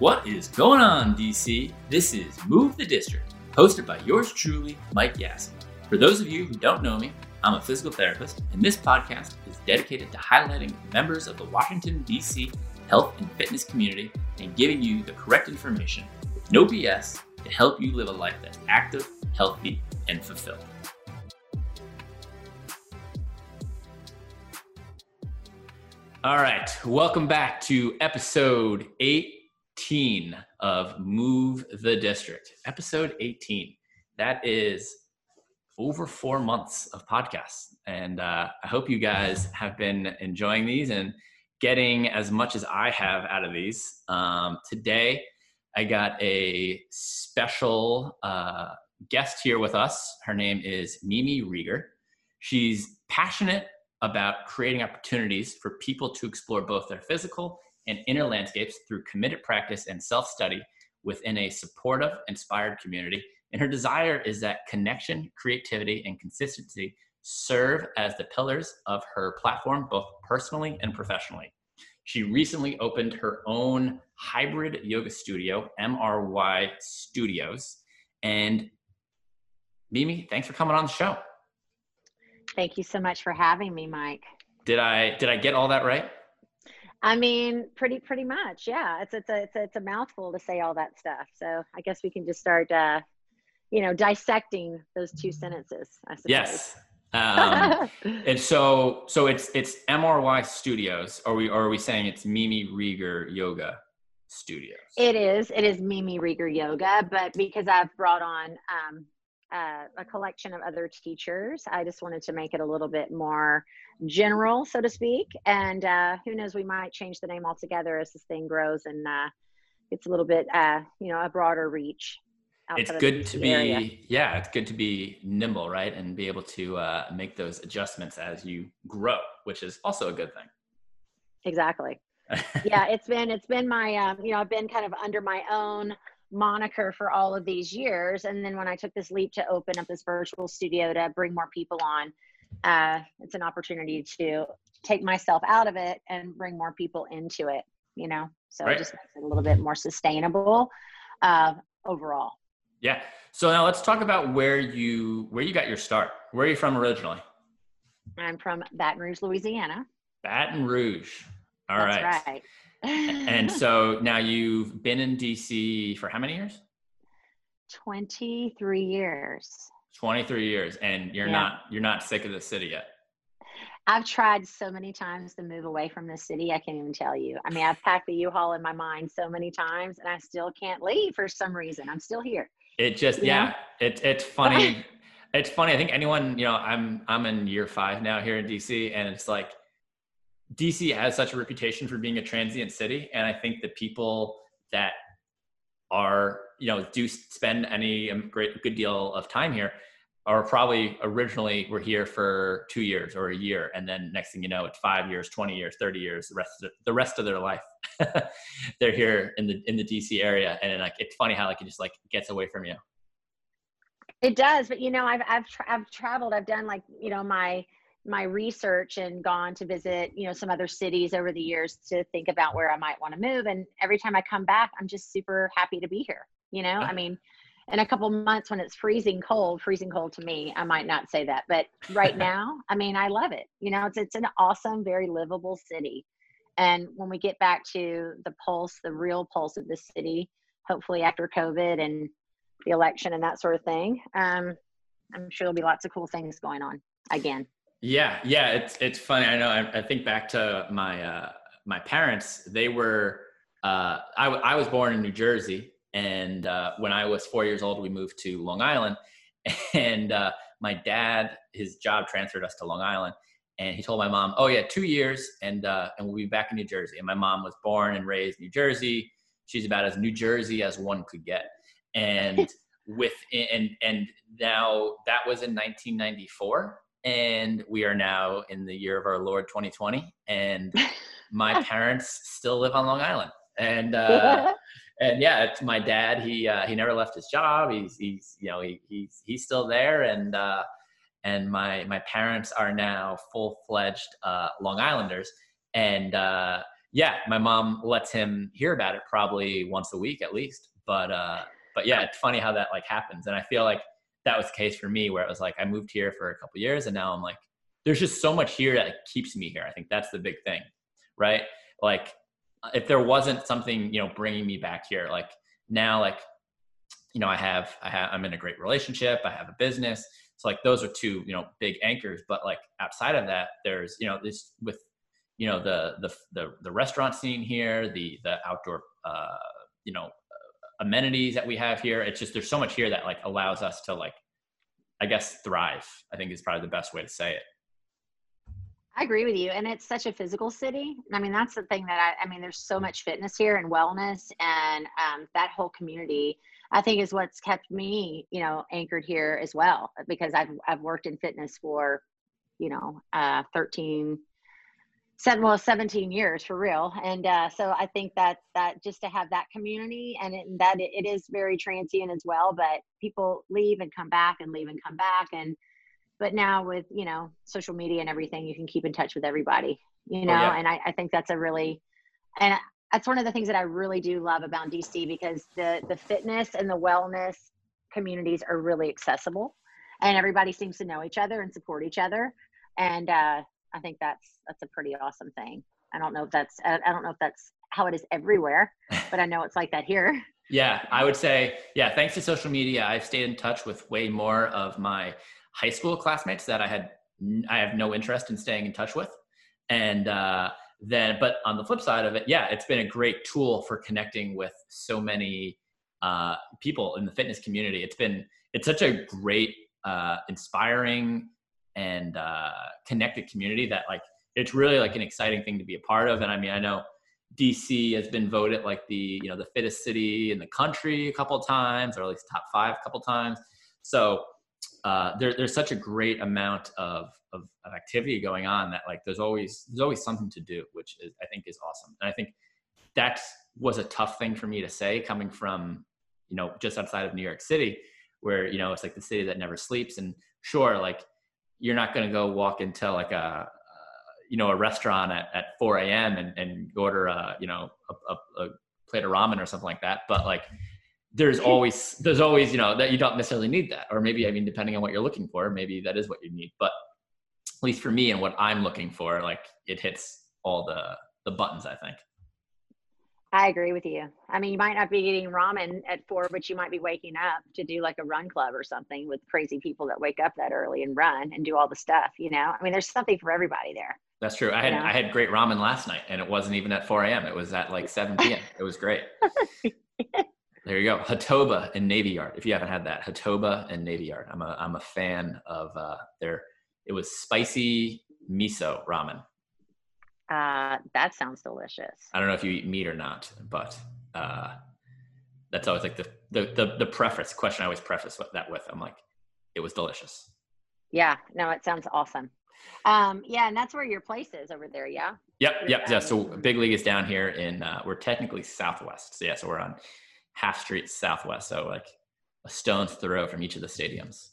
What is going on, DC? This is Move the District, hosted by yours truly, Mike Yassin. For those of you who don't know me, I'm a physical therapist, and this podcast is dedicated to highlighting members of the Washington, D.C. health and fitness community and giving you the correct information with no BS to help you live a life that's active, healthy, and fulfilled. All right, welcome back to episode 18 of Move the District. Episode 18. That is over four months of podcasts. And uh, I hope you guys have been enjoying these and getting as much as I have out of these. Um, today, I got a special uh, guest here with us. Her name is Mimi Rieger. She's passionate about creating opportunities for people to explore both their physical and inner landscapes through committed practice and self study within a supportive, inspired community. And her desire is that connection, creativity, and consistency serve as the pillars of her platform, both personally and professionally. She recently opened her own hybrid yoga studio, MRY Studios. And Mimi, thanks for coming on the show. Thank you so much for having me, Mike. Did I did I get all that right? I mean, pretty pretty much, yeah. It's it's a it's a, it's a mouthful to say all that stuff. So I guess we can just start, uh, you know, dissecting those two sentences. I suppose. Yes. Um, and so so it's it's MRY Studios. Are we are we saying it's Mimi Rieger Yoga Studios? It is. It is Mimi Rieger Yoga, but because I've brought on um, uh, a collection of other teachers. I just wanted to make it a little bit more general, so to speak. And uh, who knows, we might change the name altogether as this thing grows and uh, it's a little bit, uh, you know, a broader reach. It's good to be, area. yeah, it's good to be nimble, right? And be able to uh, make those adjustments as you grow, which is also a good thing. Exactly. yeah, it's been, it's been my, um, you know, I've been kind of under my own moniker for all of these years. And then when I took this leap to open up this virtual studio to bring more people on, uh, it's an opportunity to take myself out of it and bring more people into it, you know? So right. it just makes it a little bit more sustainable uh, overall. Yeah. So now let's talk about where you where you got your start. Where are you from originally? I'm from Baton Rouge, Louisiana. Baton Rouge. All That's right. right and so now you've been in DC for how many years? 23 years. 23 years and you're yeah. not you're not sick of the city yet. I've tried so many times to move away from the city. I can't even tell you. I mean, I've packed the U-Haul in my mind so many times and I still can't leave for some reason. I'm still here. It just, you yeah, it's, it's funny. it's funny. I think anyone, you know, I'm, I'm in year five now here in DC and it's like, DC has such a reputation for being a transient city, and I think the people that are you know do spend any um, great good deal of time here are probably originally were here for two years or a year and then next thing you know it's five years 20 years 30 years the rest of the rest of their life. They're here in the in the dc area and like it's funny how like it just like gets away from you. It does but you know i've i've, tra- I've traveled i've done like you know my my research and gone to visit you know some other cities over the years to think about where i might want to move. And every time i come back i'm just super happy to be here you know? I mean in a couple months when it's freezing cold freezing cold to me i might not say that. But right now i mean i love it. You know it's it's an awesome very livable city. And when we get back to the pulse the real pulse of the city hopefully after covid and the election and that sort of thing um, i'm sure there'll be lots of cool things going on again yeah, yeah, it's it's funny. I know. I, I think back to my uh, my parents. They were. Uh, I I was born in New Jersey, and uh, when I was four years old, we moved to Long Island, and uh, my dad, his job transferred us to Long Island, and he told my mom, "Oh yeah, two years, and uh, and we'll be back in New Jersey." And my mom was born and raised New Jersey. She's about as New Jersey as one could get, and with and and now that was in 1994 and we are now in the year of our Lord 2020, and my parents still live on Long Island, and uh, and yeah, it's my dad. He uh, he never left his job. He's he's you know he, he's he's still there, and uh, and my my parents are now full fledged uh, Long Islanders, and uh, yeah, my mom lets him hear about it probably once a week at least. But uh, but yeah, it's funny how that like happens, and I feel like that was the case for me where it was like I moved here for a couple years, and now I'm like, there's just so much here that keeps me here. I think that's the big thing, right? Like if there wasn't something you know bringing me back here, like now like you know I have I have I'm in a great relationship, I have a business. So like those are two, you know, big anchors. But like outside of that, there's, you know, this with you know the the the, the restaurant scene here, the the outdoor uh, you know amenities that we have here. It's just there's so much here that like allows us to like I guess thrive. I think is probably the best way to say it. I agree with you. And it's such a physical city. I mean, that's the thing that I, I mean, there's so much fitness here and wellness and um, that whole community, I think is what's kept me, you know, anchored here as well, because I've, I've worked in fitness for, you know, uh, 13, seven, well, 17 years for real. And uh, so I think that that just to have that community and it, that it, it is very transient as well, but people leave and come back and leave and come back. And, but now with, you know, social media and everything, you can keep in touch with everybody, you know, oh, yeah. and I, I think that's a really, and that's one of the things that I really do love about DC because the, the fitness and the wellness communities are really accessible and everybody seems to know each other and support each other. And, uh, I think that's that's a pretty awesome thing. I don't know if that's I don't know if that's how it is everywhere, but I know it's like that here. Yeah, I would say yeah. Thanks to social media, I've stayed in touch with way more of my high school classmates that I had I have no interest in staying in touch with, and uh, then but on the flip side of it, yeah, it's been a great tool for connecting with so many uh, people in the fitness community. It's been it's such a great, uh, inspiring and uh, connected community that like it's really like an exciting thing to be a part of. And I mean, I know DC has been voted like the you know the fittest city in the country a couple times, or at least top five a couple times. So uh, there, there's such a great amount of, of, of activity going on that like there's always there's always something to do, which is I think is awesome. And I think that was a tough thing for me to say coming from you know just outside of New York City, where you know it's like the city that never sleeps. And sure, like you're not going to go walk into like a uh, you know a restaurant at, at 4 a.m and, and order a you know a, a, a, plate of ramen or something like that but like there's always there's always you know that you don't necessarily need that or maybe i mean depending on what you're looking for maybe that is what you need but at least for me and what i'm looking for like it hits all the the buttons i think I agree with you. I mean, you might not be eating ramen at four, but you might be waking up to do like a run club or something with crazy people that wake up that early and run and do all the stuff. You know, I mean, there's something for everybody there. That's true. I had I had great ramen last night, and it wasn't even at 4 a.m. It was at like 7 p.m. it was great. there you go, Hatoba and Navy Yard. If you haven't had that, Hatoba and Navy Yard. I'm a I'm a fan of uh, their. It was spicy miso ramen. Uh, that sounds delicious. I don't know if you eat meat or not, but uh, that's always like the, the the the preface question I always preface that with. I'm like, it was delicious. Yeah, no, it sounds awesome. Um, yeah, and that's where your place is over there. Yeah. Yep. Yep. Yeah. So Big League is down here in. Uh, we're technically southwest. So yeah, so we're on half street southwest. So like a stone's throw from each of the stadiums.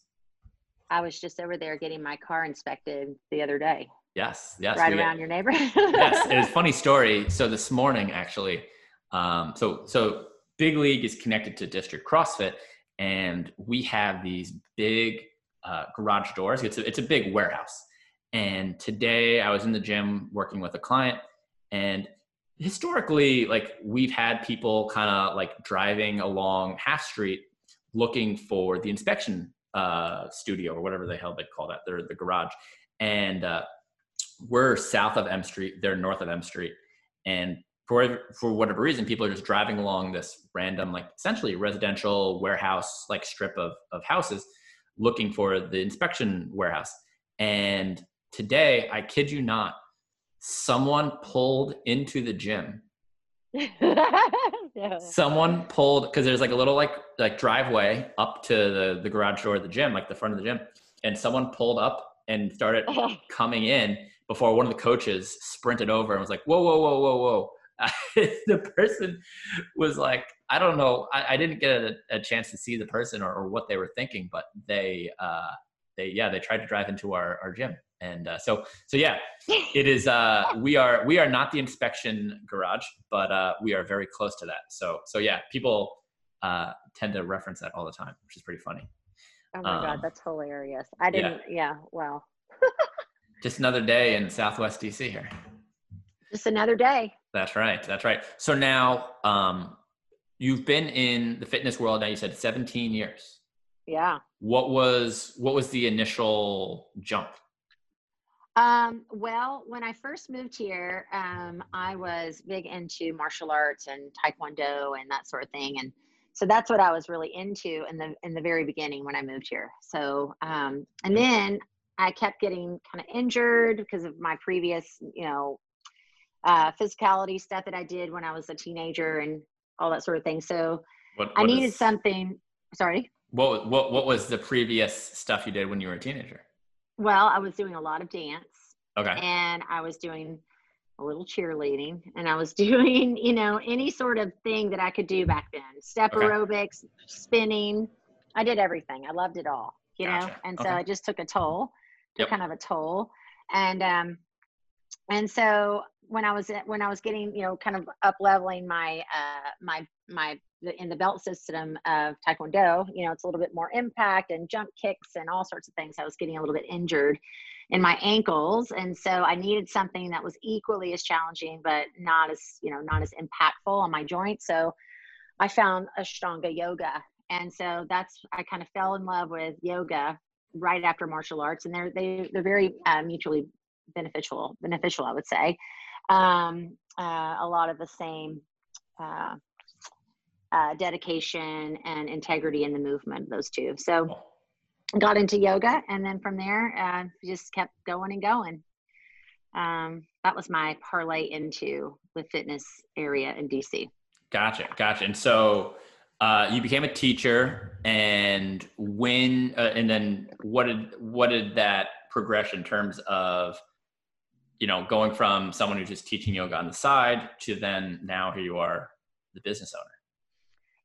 I was just over there getting my car inspected the other day. Yes, yes. Right around your neighborhood. yes, it's a funny story. So this morning, actually, um, so so Big League is connected to District CrossFit, and we have these big uh, garage doors. It's a, it's a big warehouse. And today, I was in the gym working with a client, and historically, like we've had people kind of like driving along Half Street looking for the inspection uh, studio or whatever the hell they call that. They're the garage, and uh, we're south of M Street, they're north of M Street, and for for whatever reason, people are just driving along this random, like essentially residential warehouse like strip of of houses, looking for the inspection warehouse. And today, I kid you not, someone pulled into the gym. Someone pulled because there's like a little like like driveway up to the the garage door of the gym, like the front of the gym, and someone pulled up and started coming in before one of the coaches sprinted over and was like, whoa, whoa, whoa, whoa, whoa. the person was like, I don't know. I, I didn't get a, a, chance to see the person or, or, what they were thinking, but they, uh, they, yeah, they tried to drive into our, our gym. And uh, so, so yeah, it is. Uh, we are we are not the inspection garage, but uh, we are very close to that. So, so yeah, people uh, tend to reference that all the time, which is pretty funny. Oh my um, god, that's hilarious! I didn't. Yeah, yeah well. Just another day in Southwest DC here. Just another day. That's right. That's right. So now, um, you've been in the fitness world now. You said 17 years. Yeah. What was what was the initial jump? Um, well, when I first moved here, um, I was big into martial arts and taekwondo and that sort of thing, and so that's what I was really into in the in the very beginning when I moved here. So, um, and then I kept getting kind of injured because of my previous, you know, uh, physicality stuff that I did when I was a teenager and all that sort of thing. So what, what I needed is, something. Sorry. What what what was the previous stuff you did when you were a teenager? Well, I was doing a lot of dance. Okay. And I was doing a little cheerleading and I was doing, you know, any sort of thing that I could do back then. Step okay. aerobics, spinning. I did everything. I loved it all, you gotcha. know. And so okay. it just took a toll, yep. kind of a toll. And um and so when I was when I was getting, you know, kind of up leveling my uh my my in the belt system of taekwondo you know it's a little bit more impact and jump kicks and all sorts of things. I was getting a little bit injured in my ankles. And so i needed something that was equally as challenging but not as you know not as impactful on my joints. So i found ashtanga yoga. And so that's i kind of fell in love with yoga right after martial arts and they're they, they're very uh, mutually beneficial beneficial i would say um, uh, a lot of the same uh, uh, dedication and integrity in the movement, those two. So got into yoga and then from there uh, just kept going and going. Um, that was my parlay into the fitness area in DC. Gotcha, gotcha. And so uh, you became a teacher, and when, uh, and then what did what did that progression in terms of, you know, going from someone who's just teaching yoga on the side to then now here you are, the business owner.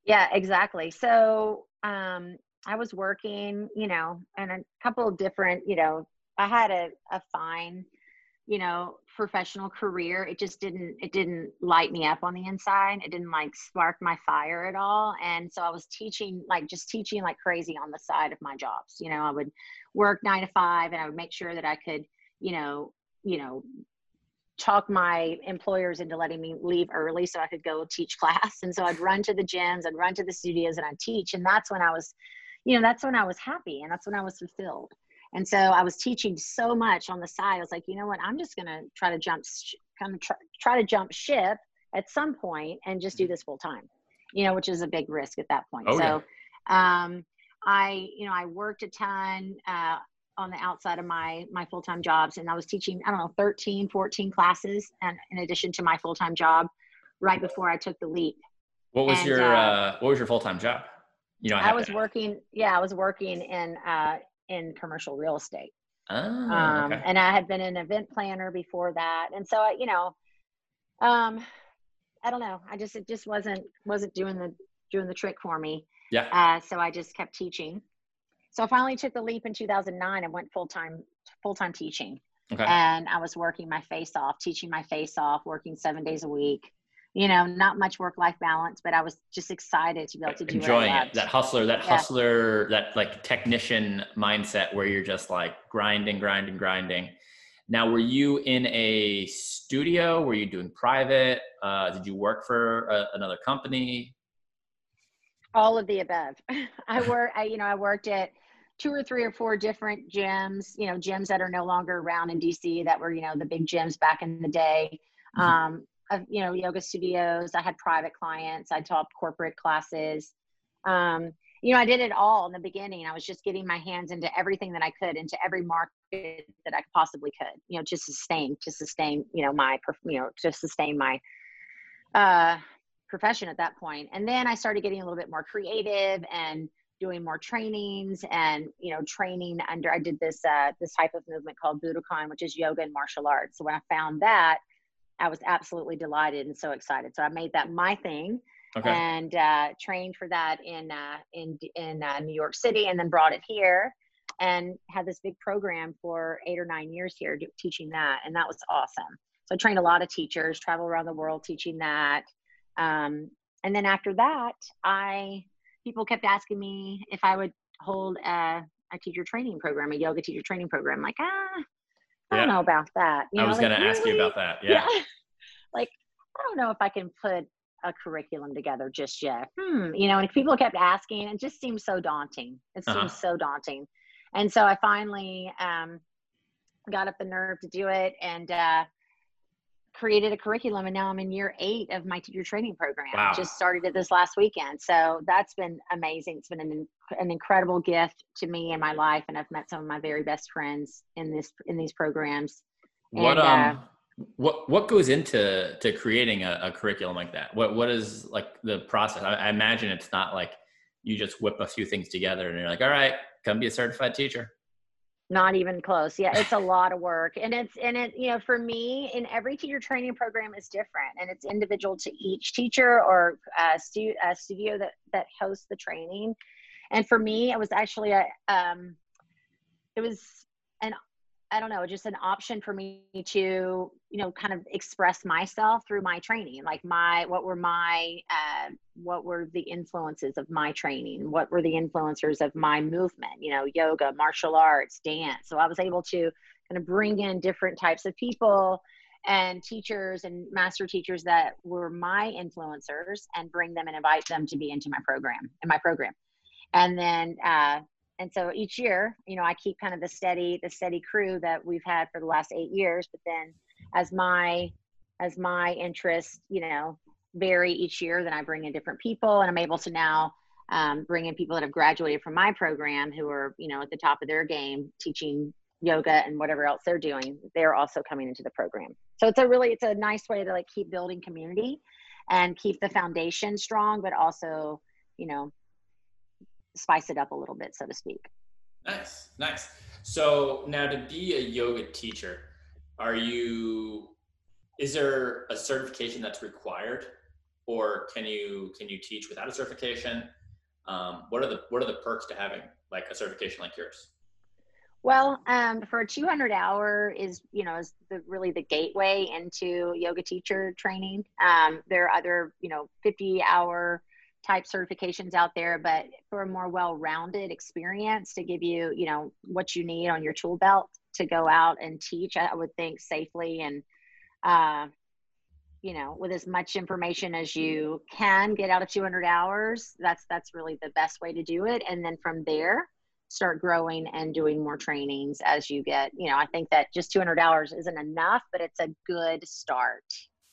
Yeah, exactly. So um, I was working, you know, in a couple of different, you know, I had a, a fine, you know, professional career. It just didn't, it didn't light me up on the inside. It didn't like spark my fire at all. And so I was teaching, like just teaching like crazy on the side of my jobs. You know, I would work nine to five and I would make sure that I could, you know, you know, talk my employers into letting me leave early so I could go teach class. And so I'd run to the gyms, I'd run to the studios, and I'd teach. And that's when I was, you know, that's when I was happy and that's when I was fulfilled. And so I was teaching so much on the side. I was like, you know what? I'm just going to try to jump, kind of try, try to jump ship at some point and just do mm-hmm. this full time, you know, which is a big risk at that point. Oh, so, yeah. um, I, you know, I worked a ton. Uh, on the outside of my my full-time jobs and i was teaching i don't know 13 14 classes and in addition to my full-time job right before i took the leap what was and, your uh, uh, what was your full-time job you know i, I was working yeah i was working in uh in commercial real estate oh, um, okay. and i had been an event planner before that and so I, you know um i don't know i just it just wasn't wasn't doing the doing the trick for me yeah uh so i just kept teaching so I finally took the leap in 2009 and went full time full time teaching. Okay. And I was working my face off, teaching my face off, working seven days a week. You know, not much work life balance, but I was just excited to be able to do enjoying it. That hustler, that yeah. hustler, that like technician mindset where you're just like grinding, grinding, grinding. Now, were you in a studio? Were you doing private? Uh, did you work for a, another company? All of the above. I work. I you know I worked at two or three or four different gyms, you know, gyms that are no longer around in DC that were, you know, the big gyms back in the day. Mm-hmm. Um, of, you know, yoga studios. I had private clients. I taught corporate classes. Um, you know, I did it all in the beginning. I was just getting my hands into everything that I could, into every market that I possibly could, you know, to sustain, to sustain, you know, my, you know, to sustain my, uh, profession at that point. And then I started getting a little bit more creative and doing more trainings and you know training under i did this uh, this type of movement called Budokon which is yoga and martial arts so when i found that i was absolutely delighted and so excited so i made that my thing okay. and uh, trained for that in uh, in in uh, new york city and then brought it here and had this big program for eight or nine years here teaching that and that was awesome so i trained a lot of teachers travel around the world teaching that um, and then after that i people kept asking me if i would hold a, a teacher training program a yoga teacher training program like ah i don't know about that you i know, was like, going to ask you about that yeah. yeah. like i don't know if i can put a curriculum together just yet. Hmm, you know, and people kept asking, it just seemed so daunting. It seemed uh-huh. so daunting. And so I finally um, got up the nerve to do it and uh, created a curriculum. And now I'm in year eight of my teacher training program. Wow. Just started it this last weekend. So that's been amazing. It's been an, an incredible gift to me in my life. And I've met some of my very best friends in this, in these programs. What, and, um, uh, what what goes into to creating a, a, curriculum like that? What what is like the process? I, I, imagine it's not like you just whip a few things together and you're like all right come be a certified teacher. Not even close. Yeah it's a lot of work. And it's and it you know for me in every teacher training program is different and it's individual to each teacher or a, stu- a studio that that hosts the training and for me it was actually a um it was an I don't know, just an option for me to, you know, kind of express myself through my training. Like my, what were my, uh, what were the influences of my training? What were the influencers of my movement? You know, yoga, martial arts, dance. So I was able to kind of bring in different types of people and teachers and master teachers that were my influencers and bring them and invite them to be into my program in my program and then uh, and so each year you know i keep kind of the steady the steady crew that we've had for the last eight years. But then as my as my interests you know vary each year then i bring in different people and i'm able to now um, bring in people that have graduated from my program who are you know at the top of their game teaching yoga and whatever else they're doing. They're also coming into the program. So it's a really it's a nice way to like keep building community and keep the foundation strong but also you know spice it up a little bit, so to speak. Nice, nice. So now to be a yoga teacher, are you? Is there a certification that's required, or can you can you teach without a certification? Um, what are the what are the perks to having like a certification like yours? Well, um, for a 200 hour is you know is the really the gateway into yoga teacher training. Um, there are other you know 50 hour type certifications out there, but for a more well-rounded experience to give you, you know, what you need on your tool belt to go out and teach, I would think safely and, uh, you know, with as much information as you can get out of 200 hours. That's that's really the best way to do it. And then from there, start growing and doing more trainings as you get. You know, I think that just 200 hours isn't enough, but it's a good start,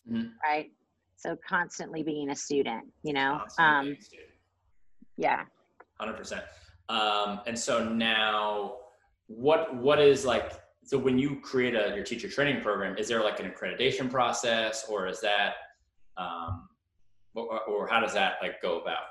mm-hmm. right? So constantly being a student you know? Um, student. yeah. 100% um, and so now what what is like so when you create a your teacher training program is there like an accreditation process or is that um, or, or how does that like go about?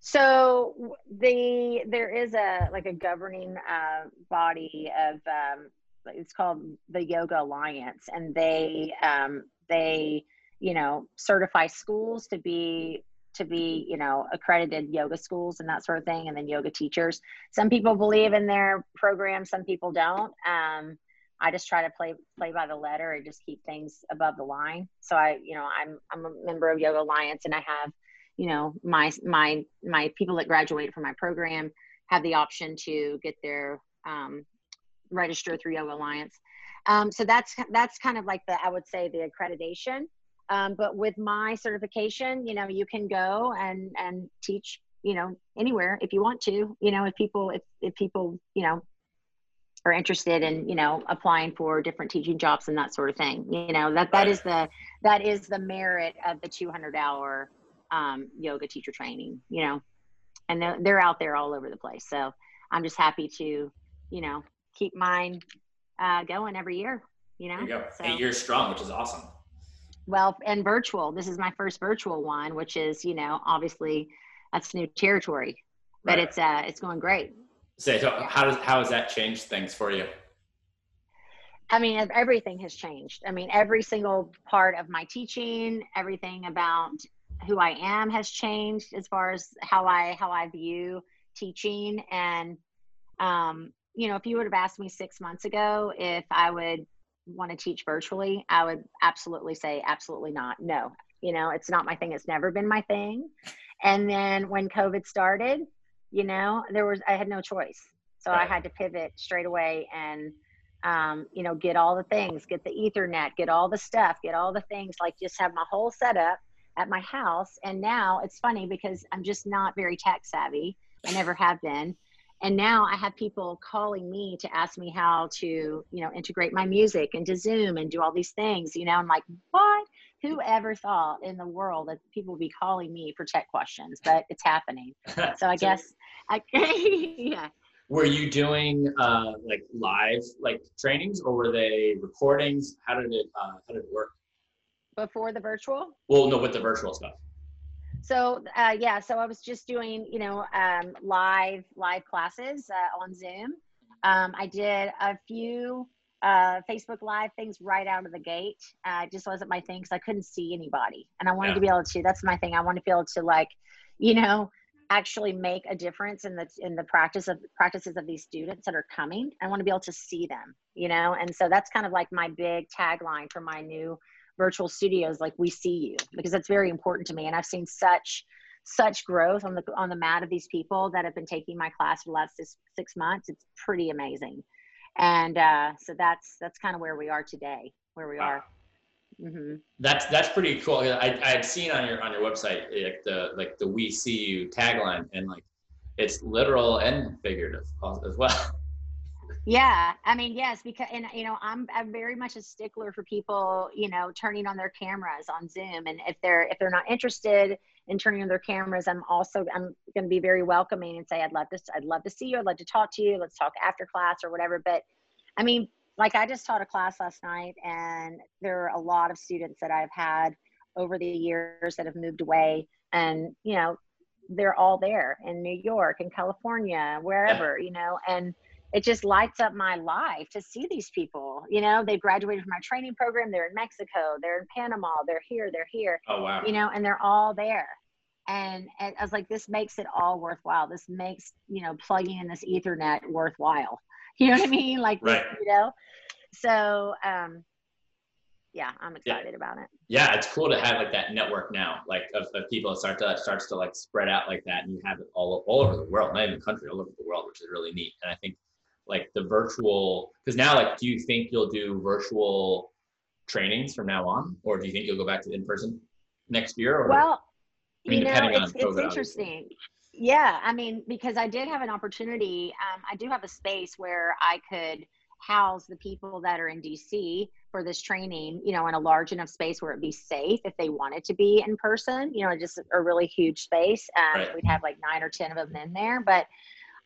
So the there is a like a governing uh, body of um, it's called the yoga alliance and they um, they you know certify schools to be to be you know accredited yoga schools and that sort of thing and then yoga teachers. Some people believe in their program some people don't. Um, i just try to play play by the letter and just keep things above the line. So i you know i'm i'm a member of yoga alliance and i have you know my my my people that graduate from my program have the option to get their um, register through yoga alliance. Um, so that's that's kind of like the i would say the accreditation um, but with my certification, you know, you can go and and teach, you know, anywhere if you want to. You know, if people if if people you know are interested in you know applying for different teaching jobs and that sort of thing. You know that that is the that is the merit of the 200 hour um, yoga teacher training. You know, and they're, they're out there all over the place. So I'm just happy to you know keep mine uh, going every year. You know, you go. So, eight years strong, which is awesome well and virtual. This is my first virtual one which is you know obviously that's new territory but right. it's uh it's going great. So, so how does how has that changed things for you? I mean everything has changed. I mean every single part of my teaching everything about who i am has changed as far as how i how i view teaching. And um, you know, if you would have asked me six months ago if I would want to teach virtually, I would absolutely say, absolutely not. No, you know, it's not my thing. It's never been my thing. And then when COVID started, you know, there was, I had no choice. So right. I had to pivot straight away and, um, you know, get all the things, get the ethernet, get all the stuff, get all the things, like just have my whole setup at my house. And now it's funny because I'm just not very tech savvy. I never have been. And now I have people calling me to ask me how to, you know, integrate my music into Zoom and do all these things. You know, I'm like, what? Who ever thought in the world that people would be calling me for tech questions? But it's happening. So I guess, I, yeah. Were you doing uh, like live like trainings, or were they recordings? How did it uh, How did it work? Before the virtual? Well, no, with the virtual stuff. So uh, yeah, so I was just doing you know um, live live classes uh, on Zoom. Um, I did a few uh, Facebook Live things right out of the gate. Uh, it just wasn't my thing because I couldn't see anybody, and I wanted yeah. to be able to. That's my thing. I want to be able to like, you know, actually make a difference in the in the practice of practices of these students that are coming. I want to be able to see them, you know, and so that's kind of like my big tagline for my new virtual studios like we see you because that's very important to me. And i've seen such such growth on the on the mat of these people that have been taking my class for the last six, six months. It's pretty amazing. And uh, so that's that's kind of where we are today where we wow. are. Mm-hmm. that's that's pretty cool. I, I had seen on your on your website like the like the we see you tagline and like it's literal and figurative as well yeah i mean yes because and you know i'm i'm very much a stickler for people you know turning on their cameras on zoom and if they're if they're not interested in turning on their cameras i'm also i'm going to be very welcoming and say i'd love to i'd love to see you i'd love to talk to you let's talk after class or whatever but i mean like i just taught a class last night and there are a lot of students that i've had over the years that have moved away and you know they're all there in new york and california wherever you know and it just lights up my life to see these people. You know, they graduated from our training program. They're in Mexico. They're in Panama. They're here. They're here. Oh wow! You know, and they're all there. And, and I was like, this makes it all worthwhile. This makes you know plugging in this Ethernet worthwhile. You know what I mean? Like, right. you know. So, um, yeah, I'm excited yeah. about it. Yeah, it's cool to have like that network now, like of, of people that start to starts to like spread out like that, and you have it all all over the world, not even country, all over the world, which is really neat. And I think like the virtual because now like do you think you'll do virtual trainings from now on? Or do you think you'll go back to in person next year? Or, well I mean, you know it's, it's interesting. Yeah i mean because i did have an opportunity um, i do have a space where i could house the people that are in dc for this training you know in a large enough space where it'd be safe if they wanted to be in person you know just a really huge space. Um, right. we'd have like nine or ten of them in there. But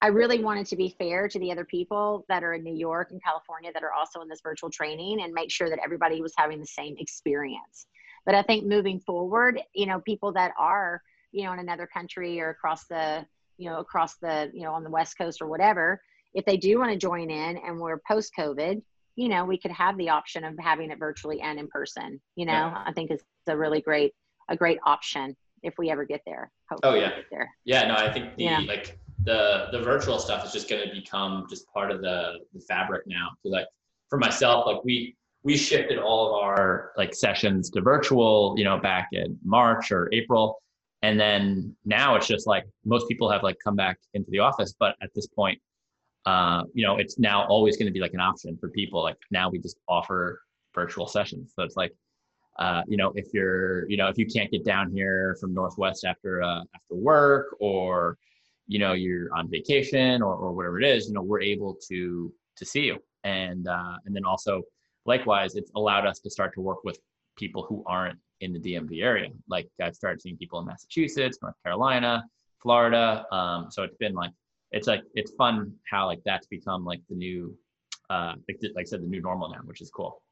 I really wanted to be fair to the other people that are in New York and California that are also in this virtual training and make sure that everybody was having the same experience. But I think moving forward, you know, people that are, you know, in another country or across the, you know, across the, you know, on the West Coast or whatever, if they do want to join in and we're post COVID, you know, we could have the option of having it virtually and in person. You know, yeah. I think it's a really great, a great option if we ever get there. oh yeah. There. Yeah. No, I think the yeah. like the the virtual stuff is just going to become just part of the the fabric now. So like for myself, like we we shifted all of our like sessions to virtual, you know, back in March or April. And then now it's just like most people have like come back into the office, but at this point, uh, you know, it's now always going to be like an option for people. Like now we just offer virtual sessions. So it's like, uh, you know, if you're, you know, if you can't get down here from Northwest after uh, after work, or you know you're on vacation or, or whatever it is you know we're able to to see you. And uh, and then also likewise it's allowed us to start to work with people who aren't in the dmv area. Like i've started seeing people in massachusetts north carolina florida um, so it's been like it's like it's fun how like that's become like the new uh like, like i said the new normal now which is cool.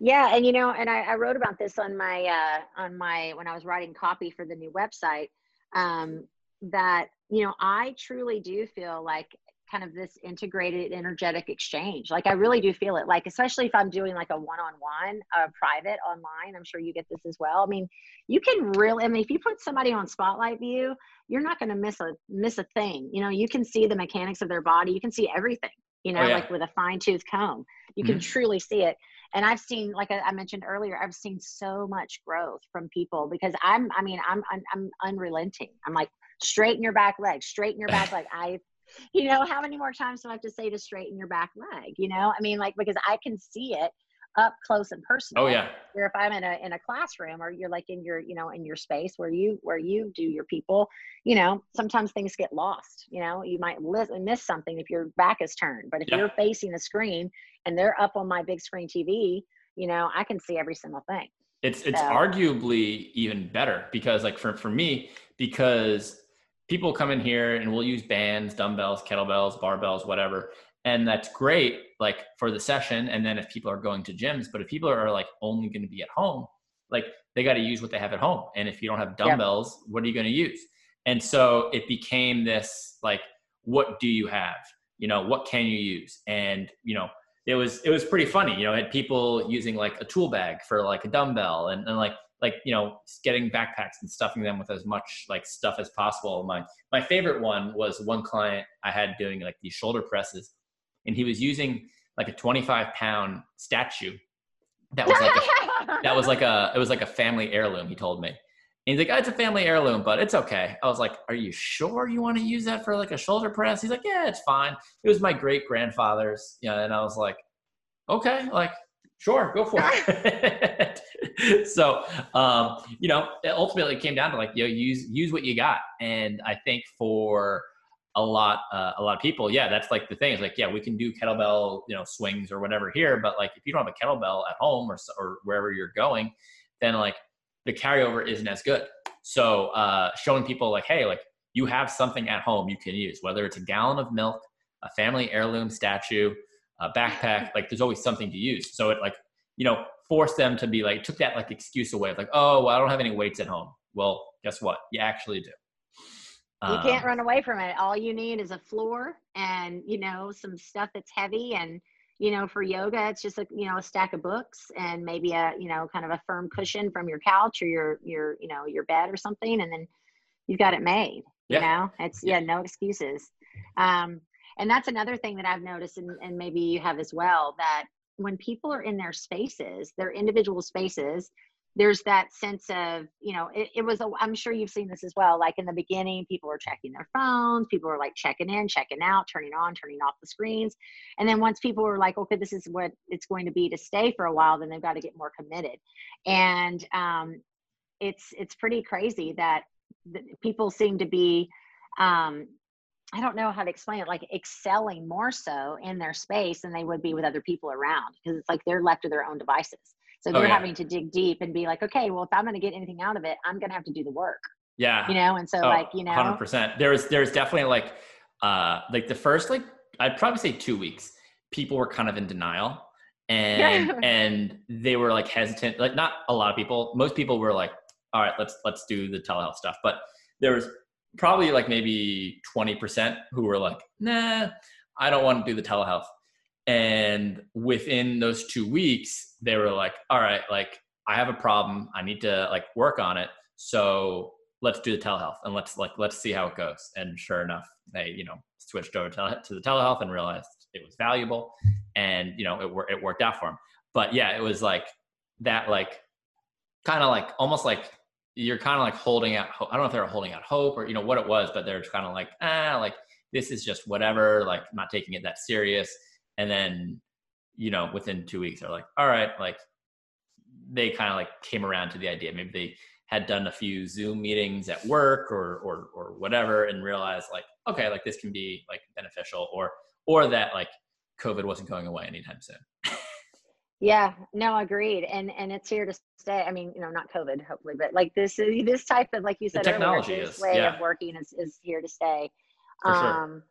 Yeah and you know and I, I wrote about this on my uh on my when i was writing copy for the new website um that you know i truly do feel like kind of this integrated energetic exchange. Like I really do feel it. Like especially if I'm doing like a one-on-one, a private online. I'm sure you get this as well. I mean, you can really. I mean, if you put somebody on spotlight view, you're not going to miss a miss a thing. You know, you can see the mechanics of their body. You can see everything. You know, oh, yeah. like with a fine tooth comb, you mm-hmm. can truly see it. And I've seen, like I mentioned earlier, I've seen so much growth from people because I'm. I mean, I'm I'm, I'm unrelenting. I'm like straighten your back leg, straighten your back leg. I you know, how many more times do I have to say to straighten your back leg? You know, I mean, like because I can see it up close and personal. Oh yeah. Where if I'm in a in a classroom or you're like in your you know in your space where you where you do your people, you know, sometimes things get lost. You know, you might listen, miss something if your back is turned, but if yeah. you're facing the screen and they're up on my big screen TV, you know, I can see every single thing. It's it's so. arguably even better because like for for me because people come in here and we'll use bands, dumbbells, kettlebells, barbells, whatever. And that's great, like for the session. And then if people are going to gyms, but if people are like only going to be at home, like they got to use what they have at home. And if you don't have dumbbells, yep. what are you going to use? And so it became this like, what do you have? You know, what can you use? And, you know, it was, it was pretty funny, you know, had people using like a tool bag for like a dumbbell and, and like like you know getting backpacks and stuffing them with as much like stuff as possible. My my favorite one was one client i had doing like these shoulder presses and he was using like a 25 pound statue that was like a, that was like a it was like a family heirloom he told me. And he's like oh, it's a family heirloom but it's okay. I was like are you sure you want to use that for like a shoulder press? He's like yeah it's fine. It was my great grandfather's you know and i was like okay like sure go for it. So um, you know it ultimately it came down to like you know use use what you got. And i think for a lot uh, a lot of people yeah that's like the thing. Is like yeah we can do kettlebell you know swings or whatever here. But like if you don't have a kettlebell at home or, or wherever you're going then like the carryover isn't as good. So uh, showing people like hey like you have something at home you can use whether it's a gallon of milk a family heirloom statue a backpack like there's always something to use. So it like you know forced them to be like took that like excuse away of like oh well, i don't have any weights at home. Well guess what? You actually do. You can't um, run away from it. All you need is a floor and you know some stuff that's heavy and you know for yoga it's just a you know a stack of books and maybe a you know kind of a firm cushion from your couch or your your you know your bed or something and then you've got it made you know? It's yeah. yeah no excuses. Um and that's another thing that i've noticed and, and maybe you have as well that when people are in their spaces, their individual spaces, there's that sense of, you know, it, it was, i am sure you've seen this as well. Like in the beginning, people were checking their phones, people were like checking in, checking out, turning on, turning off the screens. And then once people were like, okay, this is what it's going to be to stay for a while, then they've got to get more committed. And um, it's, it's pretty crazy that people seem to be um, I don't know how to explain it, like excelling more so in their space than they would be with other people around because it's like they're left to their own devices. So oh, they're oh, yeah. having to dig deep and be like, okay, well, if I'm going to get anything out of it, I'm going to have to do the work. Yeah. You know, and so oh, like, you know, hundred percent. There's, there's definitely like, uh, like the first, like I'd probably say two weeks, people were kind of in denial and, and they were like hesitant, like not a lot of people, most people were like, all right, let's, let's do the telehealth stuff. But there was probably like maybe 20% who were like, nah, I don't want to do the telehealth. And within those two weeks, they were like, all right, like I have a problem. I need to like work on it. So let's do the telehealth and let's like, let's see how it goes. And sure enough, they, you know, switched over to, the telehealth and realized it was valuable and, you know, it, it worked out for them. But yeah, it was like that, like kind of like almost like you're kind of like holding out. I don't know if they were holding out hope or you know what it was, but they're kind of like ah, like this is just whatever. Like not taking it that serious. And then you know within two weeks they're like, all right, like they kind of like came around to the idea. Maybe they had done a few Zoom meetings at work or or or whatever, and realized like okay, like this can be like beneficial, or or that like COVID wasn't going away anytime soon. Yeah, no, agreed. And and it's here to stay. I mean, you know, not COVID, hopefully, but like this is this type of like you said, the technology earlier, is, way yeah. of working is, is here to stay. For um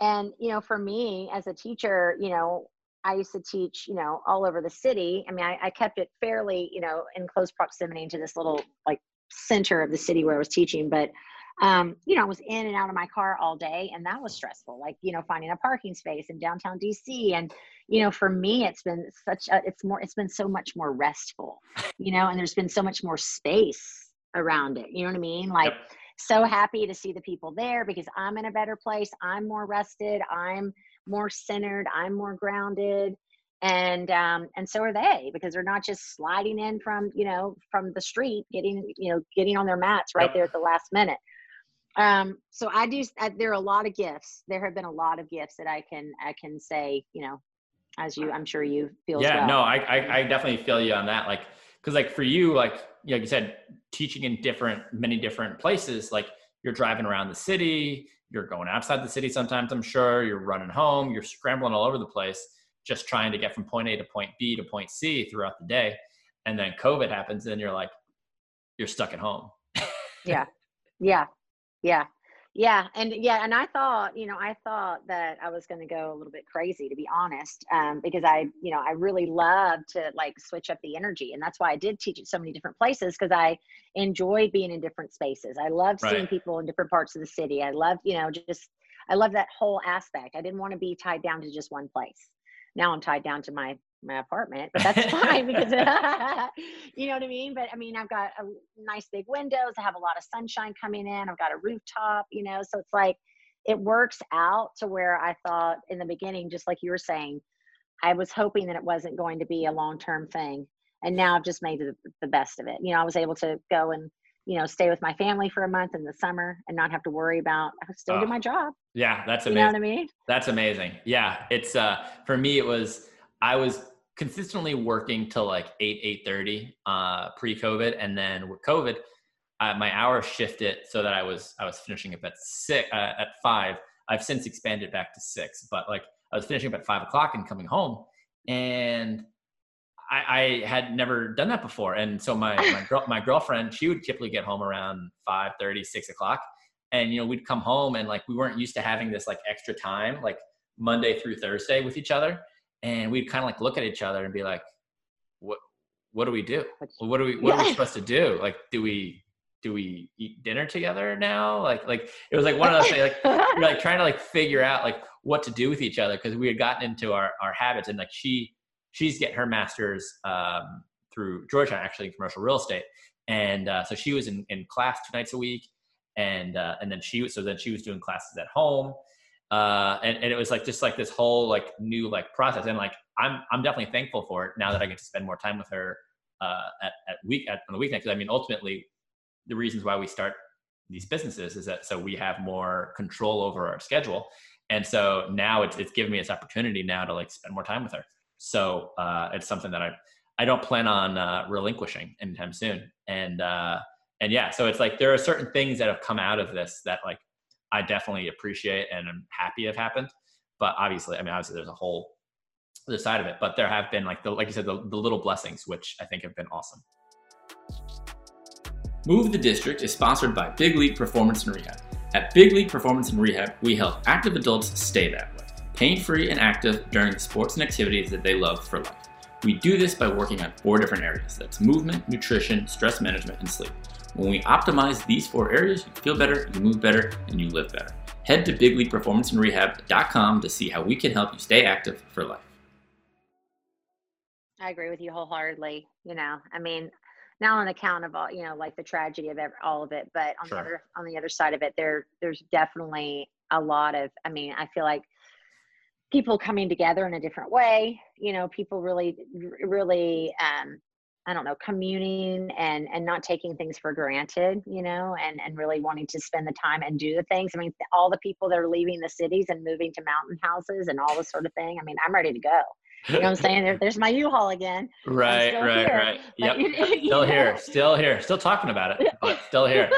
sure. and you know, for me as a teacher, you know, I used to teach, you know, all over the city. I mean, I, I kept it fairly, you know, in close proximity to this little like center of the city where I was teaching, but um, you know, I was in and out of my car all day and that was stressful. Like, you know, finding a parking space in downtown DC. And, you know, for me, it's been such a, it's more, it's been so much more restful, you know, and there's been so much more space around it. You know what I mean? Like, yep. so happy to see the people there because I'm in a better place. I'm more rested. I'm more centered. I'm more grounded and um, and so are they because they're not just sliding in from you know from the street getting you know getting on their mats right yep. there at the last minute um, so I do. I, there are a lot of gifts. There have been a lot of gifts that I can I can say. You know, as you, I'm sure you feel. Yeah, well. no, I, I, I definitely feel you on that. Like, because like for you, like like you said, teaching in different many different places. Like you're driving around the city, you're going outside the city. Sometimes I'm sure you're running home, you're scrambling all over the place, just trying to get from point A to point B to point C throughout the day. And then COVID happens, and you're like, you're stuck at home. yeah, yeah, yeah. Yeah and yeah and i thought you know i thought that i was going to go a little bit crazy to be honest um, because i you know i really love to like switch up the energy and that's why i did teach at so many different places because i enjoy being in different spaces. I love seeing right. people in different parts of the city. I love you know just i love that whole aspect. I didn't want to be tied down to just one place. Now i'm tied down to my my apartment, but that's fine because you know what I mean. But I mean, I've got a nice big windows. I have a lot of sunshine coming in. I've got a rooftop, you know. So it's like it works out to where I thought in the beginning, just like you were saying, I was hoping that it wasn't going to be a long term thing, and now I've just made the, the best of it. You know, I was able to go and you know stay with my family for a month in the summer and not have to worry about I still oh, do my job. Yeah, that's amazing. You know what I mean? That's amazing. Yeah, it's uh for me it was I was consistently working till like 8 8 30 uh, pre-covid and then with covid uh, my hours shifted so that i was i was finishing up at six uh, at five. I've since expanded back to six but like i was finishing up at five o'clock and coming home and I, I had never done that before. And so my my, girl, my girlfriend she would typically get home around 5 30 6 o'clock and you know we'd come home and like we weren't used to having this like extra time like monday through thursday with each other and we'd kind of like look at each other and be like, "What? What do we do? What do we? What yeah. are we supposed to do? Like, do we do we eat dinner together now? Like, like it was like one of those things. Like, we're like trying to like figure out like what to do with each other because we had gotten into our our habits and like she she's getting her master's um, through Georgetown actually in commercial real estate, and uh, so she was in in class two nights a week, and uh, and then she was so then she was doing classes at home uh, and, and it was like just like this whole like new like process. And like i'm i'm definitely thankful for it now that i get to spend more time with her uh, at, at week at, on the weekend. Because i mean ultimately the reasons why we start these businesses is that so we have more control over our schedule. And so now it's, it's given me this opportunity now to like spend more time with her. So uh, it's something that i i don't plan on uh, relinquishing anytime soon. And uh and yeah so it's like there are certain things that have come out of this that like I definitely appreciate and I'm happy have happened. But obviously, I mean, obviously, there's a whole other side of it. But there have been like the like you said, the, the little blessings, which I think have been awesome. Move the District is sponsored by Big League Performance and Rehab. At Big League Performance and Rehab, we help active adults stay that way, pain free and active during the sports and activities that they love for life. We do this by working on four different areas that's movement, nutrition, stress management, and sleep. When we optimize these four areas, you feel better, you move better, and you live better. Head to bigleagueperformanceandrehab.com to see how we can help you stay active for life. I agree with you wholeheartedly. You know, I mean, not on account of all, you know, like the tragedy of all of it, but on sure. the other on the other side of it, there there's definitely a lot of. I mean, I feel like people coming together in a different way. You know, people really, really um, I don't know, communing and and not taking things for granted, you know, and and really wanting to spend the time and do the things. I mean, all the people that are leaving the cities and moving to mountain houses and all this sort of thing. I mean, I'm ready to go. You know what I'm saying? There, there's my U-Haul again. Right, right, here. right. But, yep. still here, still here, still talking about it, but still here.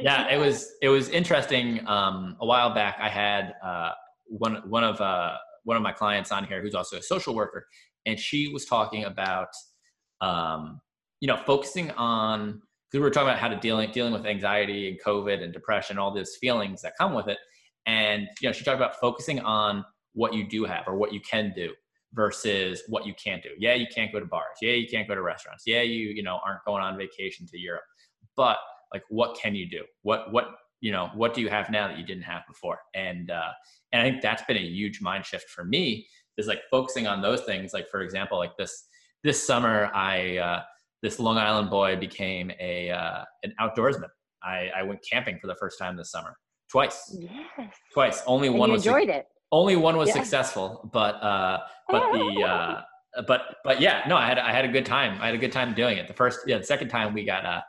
Yeah, it was it was interesting. Um, a while back, I had uh, one one of uh, one of my clients on here who's also a social worker, and she was talking about um, you know, focusing on because we were talking about how to dealing dealing with anxiety and COVID and depression, all those feelings that come with it. And you know, she talked about focusing on what you do have or what you can do versus what you can't do. Yeah, you can't go to bars. Yeah, you can't go to restaurants. Yeah, you you know aren't going on vacation to Europe. But like, what can you do? What what you know what do you have now that you didn't have before and uh and i think that's been a huge mind shift for me is like focusing on those things like for example like this this summer i uh this long island boy became a uh an outdoorsman i i went camping for the first time this summer twice Yes. twice only And one was enjoyed it. only one was Yeah. successful but uh but the uh but but yeah no i had i had a good time i had a good time doing it the first yeah the second time we got uh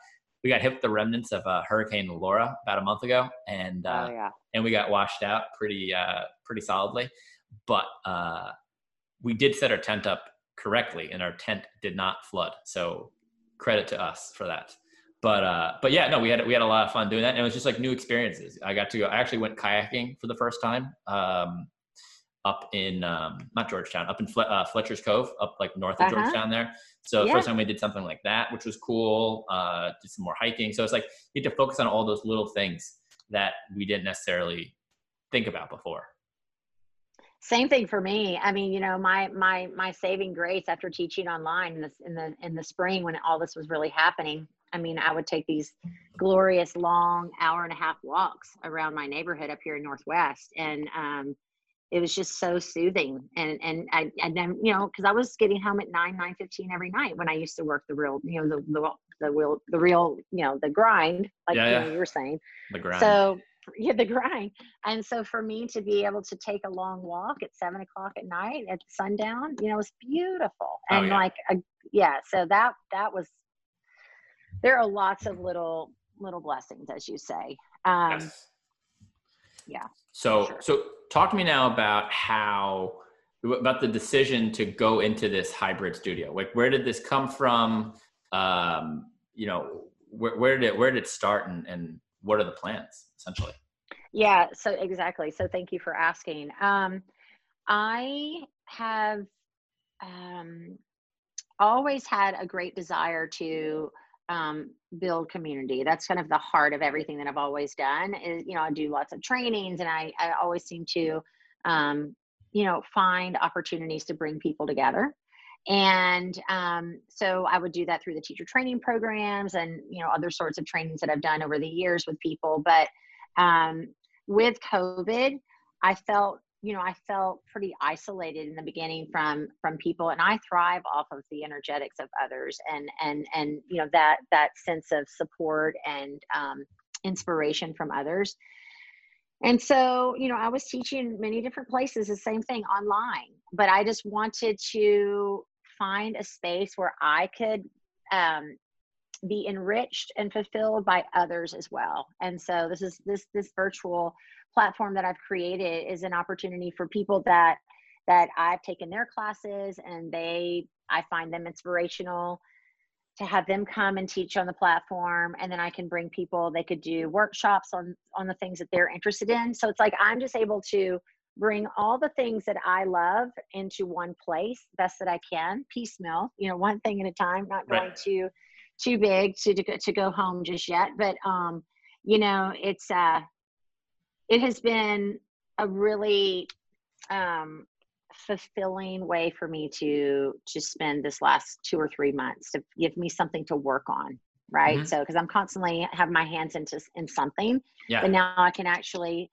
we got hit with the remnants of uh, hurricane laura about a month ago and uh oh yeah. and we got washed out pretty uh pretty solidly but uh we did set our tent up correctly and our tent did not flood. So credit to us for that. But uh but yeah no we had we had a lot of fun doing that and it was just like new experiences. I got to go i actually went kayaking for the first time um up in um not georgetown up in Fle- uh, fletcher's cove up like north of Uh-huh. georgetown there. So Yeah. first time we did something like that which was cool uh did some more hiking. So it's like you get to focus on all those little things that we didn't necessarily think about before Same thing for me. I mean, you know, my my my saving grace after teaching online in the in the in the spring when all this was really happening. I mean, I would take these glorious long hour and a half walks around my neighborhood up here in Northwest, and um, it was just so soothing. And and I and then you know because I was getting home at nine nine fifteen every night when I used to work the real you know the the the real the real you know the grind like Yeah, you, yeah. you were saying. the grind So yeah, the grind. And so for me to be able to take a long walk at seven o'clock at night at sundown, you know, was beautiful. Oh, And yeah. like, a, yeah, so that that was. There are lots of little little blessings, as you say. Um, yes. yeah, so sure. so talk to me now about how about the decision to go into this hybrid studio like where did this come from um you know where, where did it where did it start and and what are the plans essentially Yeah, so exactly. So thank you for asking. Um, I have um, always had a great desire to um, build community. That's kind of the heart of everything that I've always done. Is you know I do lots of trainings, and I I always seem to um, you know find opportunities to bring people together. And um, so I would do that through the teacher training programs and you know other sorts of trainings that I've done over the years with people. But um, with COVID, I felt, you know, I felt pretty isolated in the beginning from from people, and I thrive off of the energetics of others, and and and you know that that sense of support and um, inspiration from others. And so, you know, I was teaching in many different places, the same thing online, but I just wanted to find a space where I could um, be enriched and fulfilled by others as well. And so this is this this virtual platform that I've created is an opportunity for people that that I've taken their classes and they I find them inspirational to have them come and teach on the platform and then I can bring people they could do workshops on on the things that they're interested in. So it's like I'm just able to bring all the things that I love into one place best that I can, piecemeal, you know, one thing at a time, not going Right. too too big to to go, to go home just yet, but um you know, it's uh it has been a really um fulfilling way for me to to spend this last two or three months to give me something to work on right? Mhm. so because i'm constantly have my hands into in something yeah. but now i can actually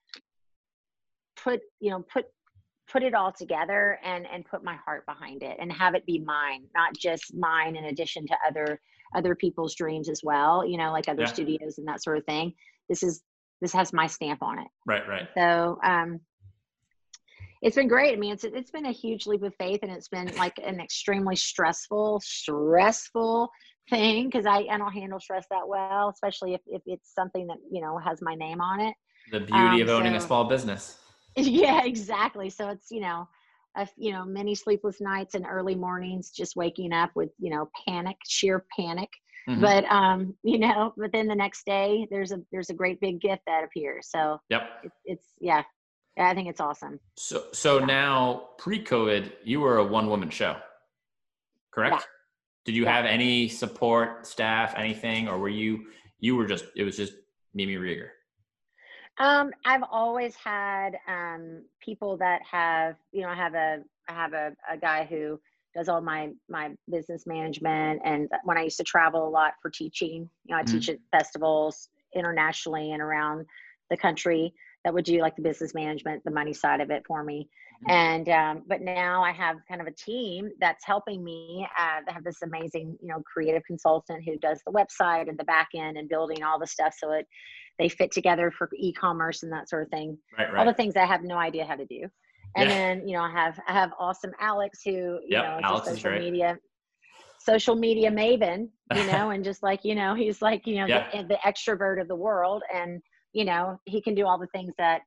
put you know put put it all together and and put my heart behind it and have it be mine not just mine in addition to other other people's dreams as well you know like other Yeah. studios and that sort of thing. This is this has my stamp on it. Right right. So um it's been great. I mean, it's it's been a huge leap of faith, and it's been like an extremely stressful, stressful thing because I, I don't handle stress that well, especially if, if it's something that you know has my name on it. the beauty Um, of owning a small business yeah, exactly. So it's you know, a, you know, many sleepless nights and early mornings, just waking up with you know panic, sheer panic. Mhm. But um, you know, but then the next day there's a there's a great big gift that appears. So yep it, it's yeah, I think it's awesome. so so now pre-covid you were a one-woman show correct Yeah. did you Yeah. have any support staff anything or were you you were just it was just mimi rieger Um, I've always had um, people that have, you know, I have a I have a, a guy who does all my my business management, and when I used to travel a lot for teaching, you know, I Mhm. teach at festivals internationally and around the country that would do like the business management, the money side of it for me. Mm-hmm. And um, but now I have kind of a team that's helping me. Uh, I have this amazing, you know, creative consultant who does the website and the back end and building all the stuff so it they fit together for e-commerce and that sort of thing. Right, right. All the things I have no idea how to do. And yeah. then you know I have I have awesome Alex who you yep, know is Alex social media social media maven, you know, and just like you know he's like you know yeah. the, the extrovert of the world and you know he can do all the things that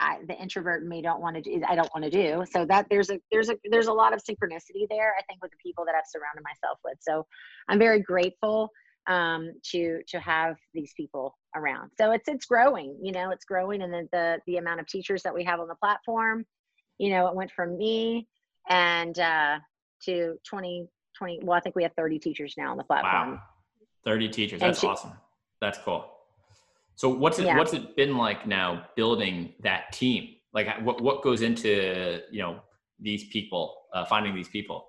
I, the introvert in me don't want to do i don't want to do. So that there's a there's a there's a lot of synchronicity there i think with the people that i've surrounded myself with. So i'm very grateful um, to to have these people around. So it's it's growing you know it's growing and the, the the amount of teachers that we have on the platform you know it went from me and uh to 20 20 well i think we have 30 teachers now on the platform. Wow. 30 teachers that's she, awesome. That's cool so what's it yeah. what's it been like now building that team? Like what what goes into you know these people uh, finding these people?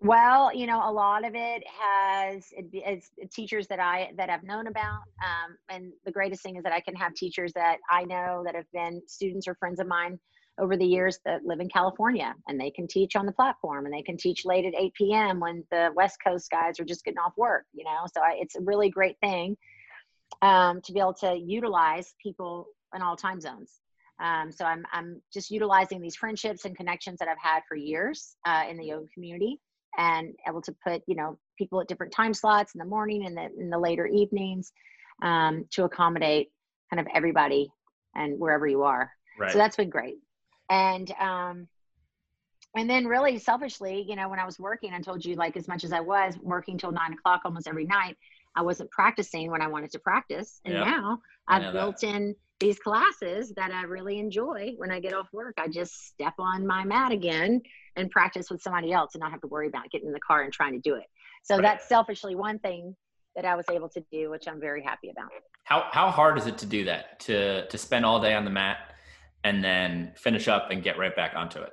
Well, you know, a lot of it has it's teachers that I that I've known about, um, and the greatest thing is that I can have teachers that I know that have been students or friends of mine over the years that live in California, and they can teach on the platform, and they can teach late at 8 p.m. when the West Coast guys are just getting off work. You know, so I, it's a really great thing um, to be able to utilize people in all time zones. Um, so I'm, I'm just utilizing these friendships and connections that I've had for years uh, in the yoga community and able to put, you know, people at different time slots in the morning and the, in the later evenings um, to accommodate kind of everybody and wherever you are. Right. So that's been great. And, um, and then really selfishly, you know, when I was working, I told you like as much as I was working till nine o'clock almost every night, I wasn't practicing when I wanted to practice. And yep. now I've built that. in these classes that I really enjoy when I get off work. I just step on my mat again and practice with somebody else and not have to worry about getting in the car and trying to do it. So right. that's selfishly one thing that I was able to do, which I'm very happy about. How how hard is it to do that? To to spend all day on the mat and then finish up and get right back onto it?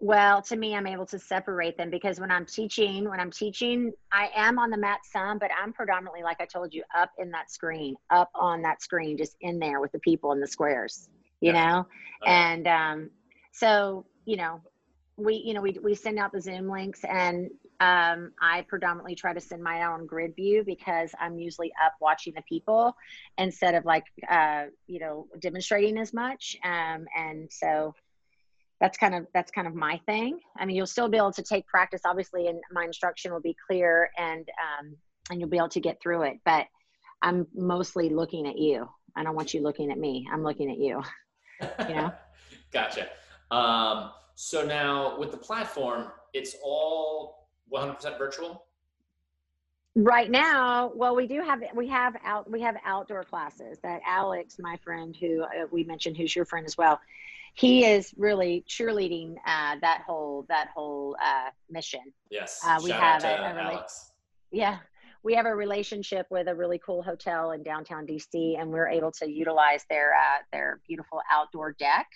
Well, to me, I'm able to separate them because when I'm teaching, when I'm teaching, I am on the mat some, but I'm predominantly, like I told you, up in that screen, up on that screen, just in there with the people in the squares, you yeah. know? Uh, and um, so, you know, we, you know, we, we send out the Zoom links and um, I predominantly try to send my own grid view because I'm usually up watching the people instead of like, uh, you know, demonstrating as much. Um, and so, that's kind of that's kind of my thing. I mean you'll still be able to take practice obviously and my instruction will be clear and um, and you'll be able to get through it but i'm mostly looking at you. I don't want you looking at me. I'm looking at you you know? Gotcha. Um, so now with the platform it's all 100% virtual? Right now well we do have we have out we have outdoor classes that alex my friend who uh, we mentioned who's your friend as well he is really cheerleading uh, that whole that whole uh, mission. Yes, uh, we have a, a rela- yeah we have a relationship with a really cool hotel in downtown DC, and we're able to utilize their uh, their beautiful outdoor deck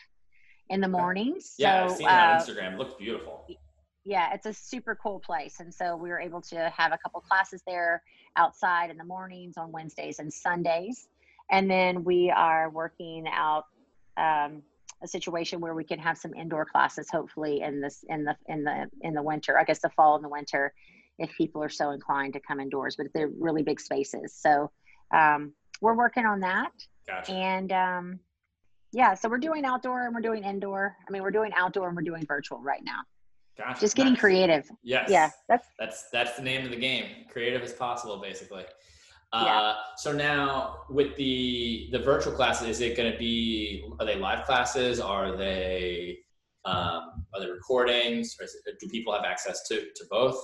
in the mornings. Yeah, so, I've seen it on uh, Instagram. It looks beautiful. Yeah, it's a super cool place, and so we were able to have a couple classes there outside in the mornings on Wednesdays and Sundays, and then we are working out. Um, a situation where we can have some indoor classes hopefully in this in the in the in the winter i guess the fall and the winter if people are so inclined to come indoors but they're really big spaces. So um, we're working on that. Gotcha. and um, yeah so we're doing outdoor and we're doing indoor. I mean we're doing outdoor and we're doing virtual right now. Gotcha. just getting nice. creative. Yes. Yeah that's that's that's the name of the game. Creative as possible basically yeah. Uh, so now with the the virtual classes, is it going to be? Are they live classes? Are they um, are they recordings? Or it, do people have access to to both?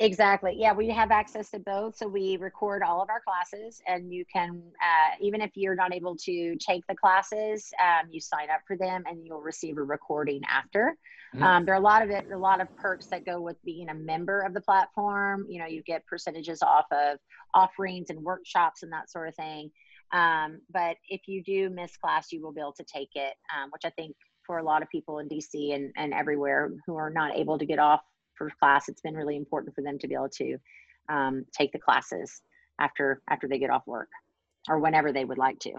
Exactly. Yeah, we have access to both. So we record all of our classes, and you can, uh, even if you're not able to take the classes, um, you sign up for them, and you'll receive a recording after. Mm-hmm. Um, there are a lot of it, a lot of perks that go with being a member of the platform. You know, you get percentages off of offerings and workshops and that sort of thing. Um, but if you do miss class, you will be able to take it, um, which I think for a lot of people in DC and, and everywhere who are not able to get off for class, it's been really important for them to be able to um, take the classes after after they get off work. or whenever they would like to.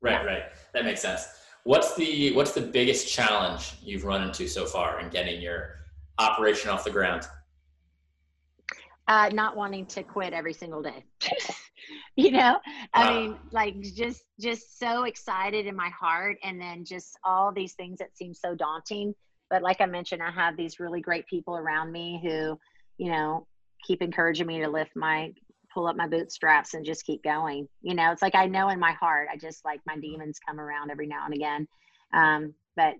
Right, right. That makes sense. What's the what's the biggest challenge you've run into so far in getting your operation off the ground? Uh, not wanting to quit every single day. you know, I mean, like just just so excited in my heart, and then just all these things that seem so daunting. But like I mentioned, I have these really great people around me who, you know, keep encouraging me to lift my pull up my bootstraps and just keep going. You know, it's like I know in my heart, I just like my demons come around every now and again. Um, but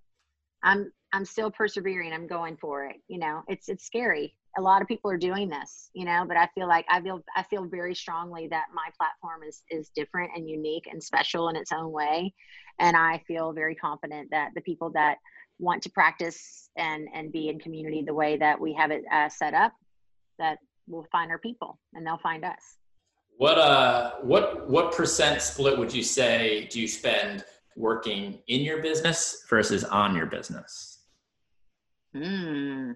I'm I'm still persevering. I'm going for it. You know, it's it's scary a lot of people are doing this you know but i feel like i feel i feel very strongly that my platform is is different and unique and special in its own way and i feel very confident that the people that want to practice and and be in community the way that we have it uh, set up that we'll find our people and they'll find us. What uh what what percent split would you say do you spend working in your business versus on your business? Hmm.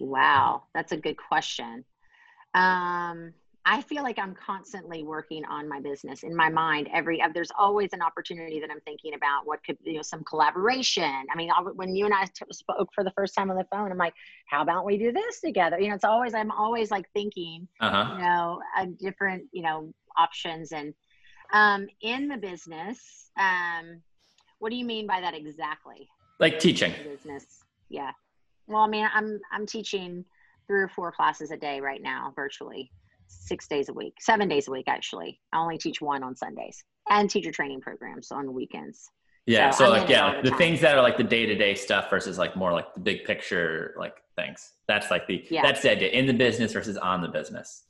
Wow, that's a good question. Um, I feel like I'm constantly working on my business in my mind. Every uh, there's always an opportunity that I'm thinking about. What could you know some collaboration? I mean, when you and I t- spoke for the first time on the phone, I'm like, how about we do this together? You know, it's always I'm always like thinking, uh-huh. you know, a different you know options and um, in the business. Um, what do you mean by that exactly? Like teaching business. Yeah. Well, I mean, I'm I'm teaching three or four classes a day right now, virtually, six days a week, seven days a week actually. I only teach one on Sundays and teacher training programs on weekends. Yeah, so, so like yeah, the, the things that are like the day to day stuff versus like more like the big picture like things. That's like the yeah. that's the idea in the business versus on the business.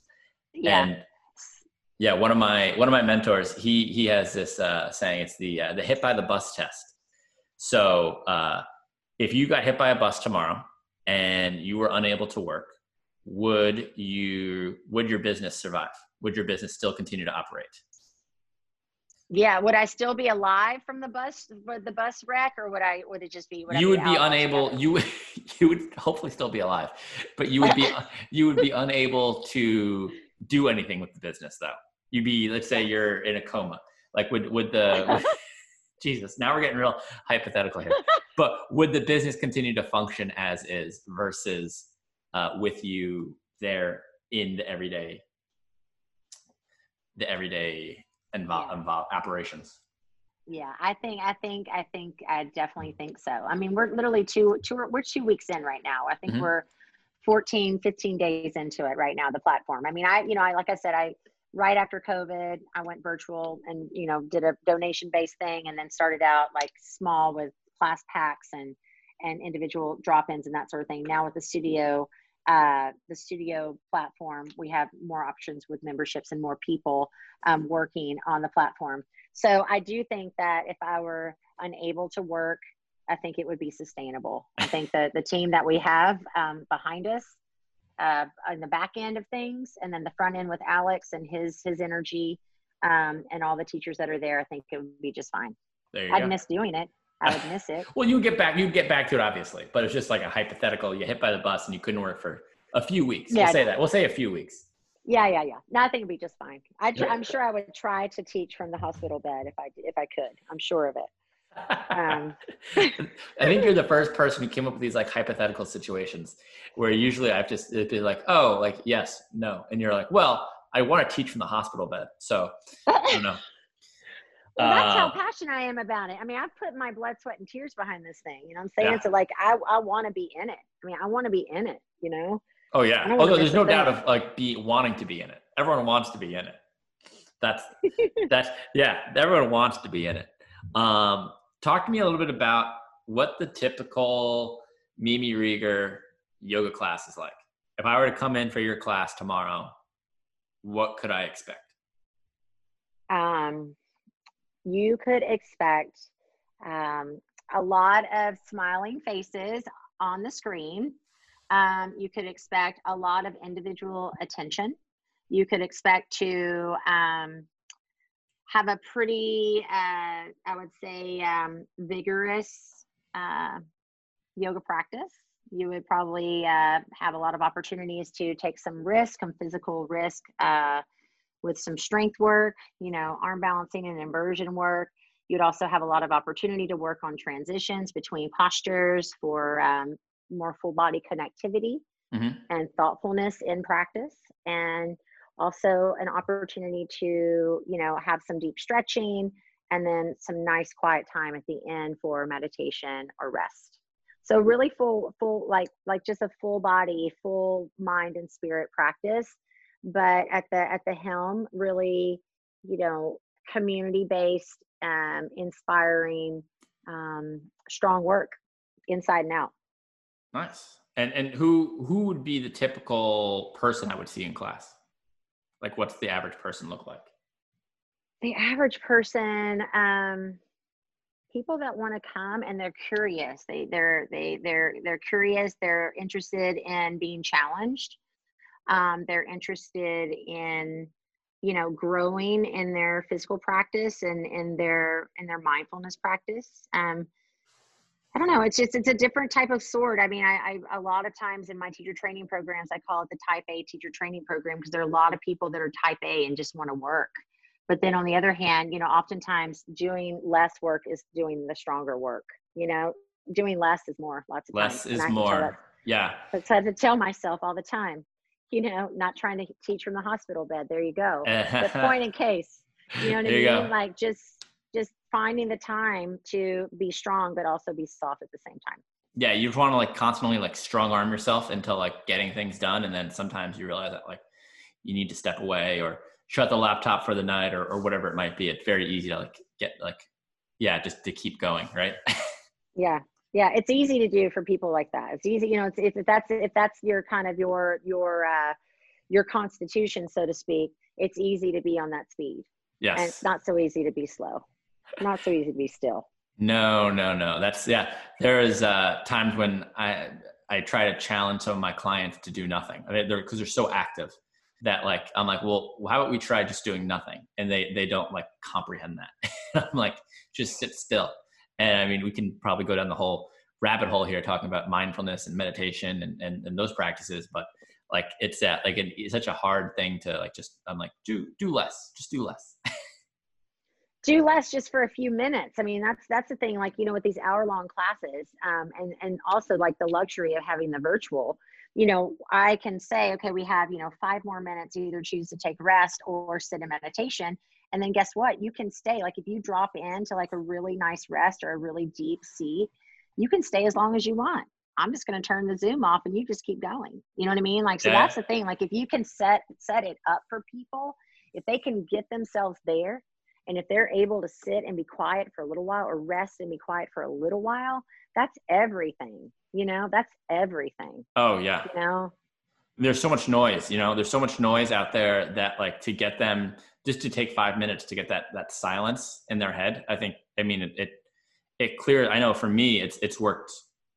Yeah. And yeah, one of my one of my mentors, he he has this uh, saying. It's the uh, the hit by the bus test. So uh, if you got hit by a bus tomorrow and you were unable to work, would you would your business survive? Would your business still continue to operate? Yeah, would I still be alive from the bus the bus wreck, or would I would it just be? You would be, be unable. You would you would hopefully still be alive, but you would be you would be unable to do anything with the business though. You'd be let's say you're in a coma. Like would would the would, Jesus, now we're getting real hypothetical here. but would the business continue to function as is versus uh, with you there in the everyday, the everyday involve, yeah. involve operations? Yeah, I think, I think, I think, I definitely think so. I mean, we're literally two, two, we're two weeks in right now. I think mm-hmm. we're 14, 15 days into it right now, the platform. I mean, I, you know, I, like I said, I, right after COVID, I went virtual and, you know, did a donation based thing and then started out like small with class packs and, and individual drop-ins and that sort of thing. Now with the studio, uh, the studio platform, we have more options with memberships and more people um, working on the platform. So I do think that if I were unable to work, I think it would be sustainable. I think that the team that we have um, behind us uh, on the back end of things, and then the front end with Alex and his his energy, um, and all the teachers that are there. I think it would be just fine. I'd go. miss doing it. I would miss it. well, you get back. You get back to it, obviously, but it's just like a hypothetical. You hit by the bus and you couldn't work for a few weeks. Yeah, we'll say that. We'll say a few weeks. Yeah, yeah, yeah. No, I think it'd be just fine. I, I'm sure I would try to teach from the hospital bed if I if I could. I'm sure of it. Um. I think you're the first person who came up with these like hypothetical situations where usually I've just it'd be like, oh, like yes, no, and you're like, well, I want to teach from the hospital bed, so I don't know. Well, that's uh, how passionate I am about it. I mean, I've put my blood, sweat, and tears behind this thing. You know what I'm saying? Yeah. So like I I want to be in it. I mean, I want to be in it, you know? Oh yeah. Although there's no doubt of like be wanting to be in it. Everyone wants to be in it. That's that's yeah, everyone wants to be in it. Um talk to me a little bit about what the typical Mimi Rieger yoga class is like. If I were to come in for your class tomorrow, what could I expect? Um, you could expect um, a lot of smiling faces on the screen. Um, you could expect a lot of individual attention. You could expect to um, have a pretty, uh, I would say, um, vigorous uh, yoga practice. You would probably uh, have a lot of opportunities to take some risk, some physical risk, uh, with some strength work, you know, arm balancing and inversion work. You'd also have a lot of opportunity to work on transitions between postures for um, more full body connectivity mm-hmm. and thoughtfulness in practice. And also an opportunity to, you know, have some deep stretching and then some nice quiet time at the end for meditation or rest. So really full, full, like, like just a full body, full mind and spirit practice but at the at the helm really you know community based um, inspiring um, strong work inside and out. Nice. And and who who would be the typical person i would see in class? Like what's the average person look like? The average person um people that want to come and they're curious. They they're they they're they're curious they're interested in being challenged um, they're interested in you know growing in their physical practice and in their in their mindfulness practice um, i don't know it's just it's a different type of sword. I mean I, I a lot of times in my teacher training programs i call it the type a teacher training program because there are a lot of people that are type a and just want to work. But then on the other hand you know oftentimes doing less work is doing the stronger work you know? Doing less is more lots of less times. is more. yeah. That's what i have to tell myself all the time you know, not trying to teach from the hospital bed. There you go. the point in case. You know what I mean? Like just just finding the time to be strong but also be soft at the same time. Yeah, you just want to like constantly like strong arm yourself into like getting things done and then sometimes you realize that like you need to step away or shut the laptop for the night or, or whatever it might be. It's very easy to like get like yeah, just to keep going, right? yeah, yeah it's easy to do for people like that. It's easy you know it's, if that's if that's your kind of your your uh your constitution so to speak it's easy to be on that speed. Yes. and it's not so easy to be slow. Not so easy to be still. No no no. That's yeah there is uh times when i i try to challenge some of my clients to do nothing. I mean, they're because they're so active that like i'm like well how about we try just doing nothing? And they they don't like comprehend that. I'm like just sit still and I mean, we can probably go down the whole rabbit hole here talking about mindfulness and meditation and, and, and those practices. But like, it's that like, it's such a hard thing to like, just, I'm like, do, do less, just do less. do less just for a few minutes. I mean, that's, that's the thing, like, you know, with these hour long classes um, and, and also like the luxury of having the virtual, you know, I can say, okay, we have, you know, five more minutes, You either choose to take rest or sit in meditation and then guess what? You can stay. Like if you drop into like a really nice rest or a really deep seat, you can stay as long as you want. I'm just going to turn the Zoom off and you just keep going. You know what I mean? Like, so yeah. that's the thing. Like if you can set, set it up for people, if they can get themselves there and if they're able to sit and be quiet for a little while or rest and be quiet for a little while, that's everything. You know, that's everything. Oh yeah. You know, there's so much noise, you know, there's so much noise out there that like to get them just to take five minutes to get that that silence in their head i think i mean it it, it clear i know for me it's it's worked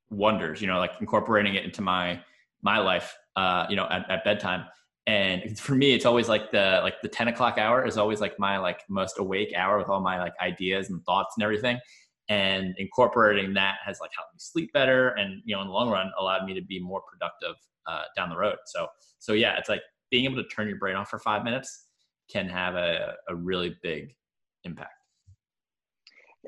wonders you know like incorporating it into my my life uh you know at, at bedtime. And for me it's always like the like the 10 o'clock hour is always like my like most awake hour with all my like ideas and thoughts and everything. And incorporating that has like helped me sleep better and you know in the long run allowed me to be more productive uh, down the road. So so yeah it's like being able to turn your brain off for five minutes can have a, a really big impact.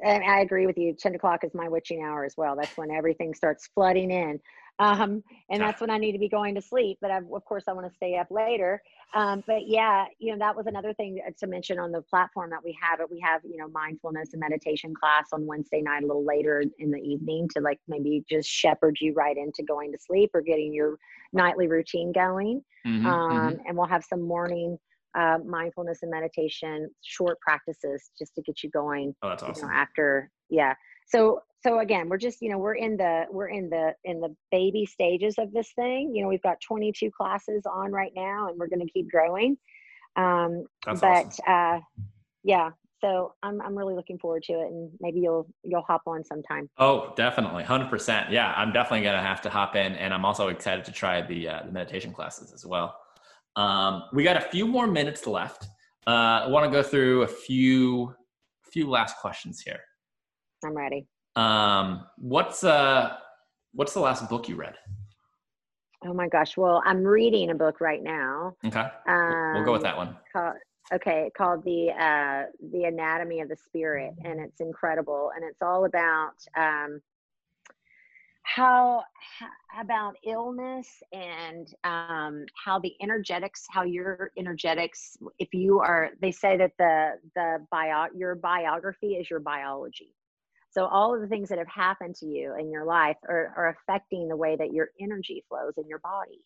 And I agree with you. 10 o'clock is my witching hour as well. That's when everything starts flooding in. Um, and that's when I need to be going to sleep. But I, of course, I want to stay up later. Um, but yeah, you know, that was another thing to mention on the platform that we have. It we have, you know, mindfulness and meditation class on Wednesday night a little later in the evening to like maybe just shepherd you right into going to sleep or getting your nightly routine going. Mm-hmm, um, mm-hmm. And we'll have some morning uh, mindfulness and meditation short practices just to get you going oh that's awesome you know, after yeah so so again we're just you know we're in the we're in the in the baby stages of this thing you know we've got 22 classes on right now and we're going to keep growing um that's but awesome. uh yeah so I'm I'm really looking forward to it, and maybe you'll you'll hop on sometime. Oh, definitely, hundred percent. Yeah, I'm definitely gonna have to hop in, and I'm also excited to try the uh, the meditation classes as well. Um, we got a few more minutes left. Uh, I want to go through a few few last questions here. I'm ready. Um, what's uh what's the last book you read? Oh my gosh. Well, I'm reading a book right now. Okay. Um, we'll go with that one. Called, okay called the uh the anatomy of the spirit and it's incredible and it's all about um how about illness and um, how the energetics how your energetics if you are they say that the the bio your biography is your biology. So all of the things that have happened to you in your life are, are affecting the way that your energy flows in your body.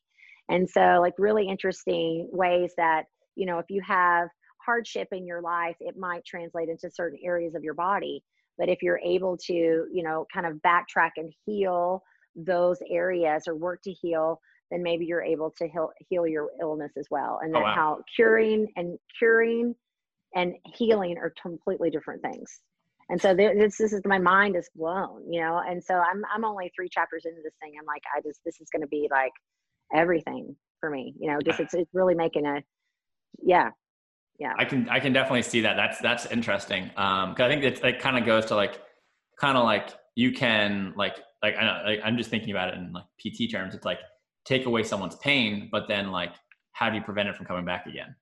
And so like really interesting ways that you know if you have hardship in your life it might translate into certain areas of your body but if you're able to you know kind of backtrack and heal those areas or work to heal then maybe you're able to heal, heal your illness as well. And Oh, wow. how curing and curing and healing are completely different things. And so this, this is my mind is blown you know? And so i'm i'm only three chapters into this thing. I'm like i just this is going to be like everything for me you know? Just it's, it's really making a yeah yeah I can I can definitely see that. That's that's interesting. Um, cause I think it's, it kind of goes to like, kind of like you can like like I know like, I'm just thinking about it in like PT terms. It's like take away someone's pain, but then like how do you prevent it from coming back again?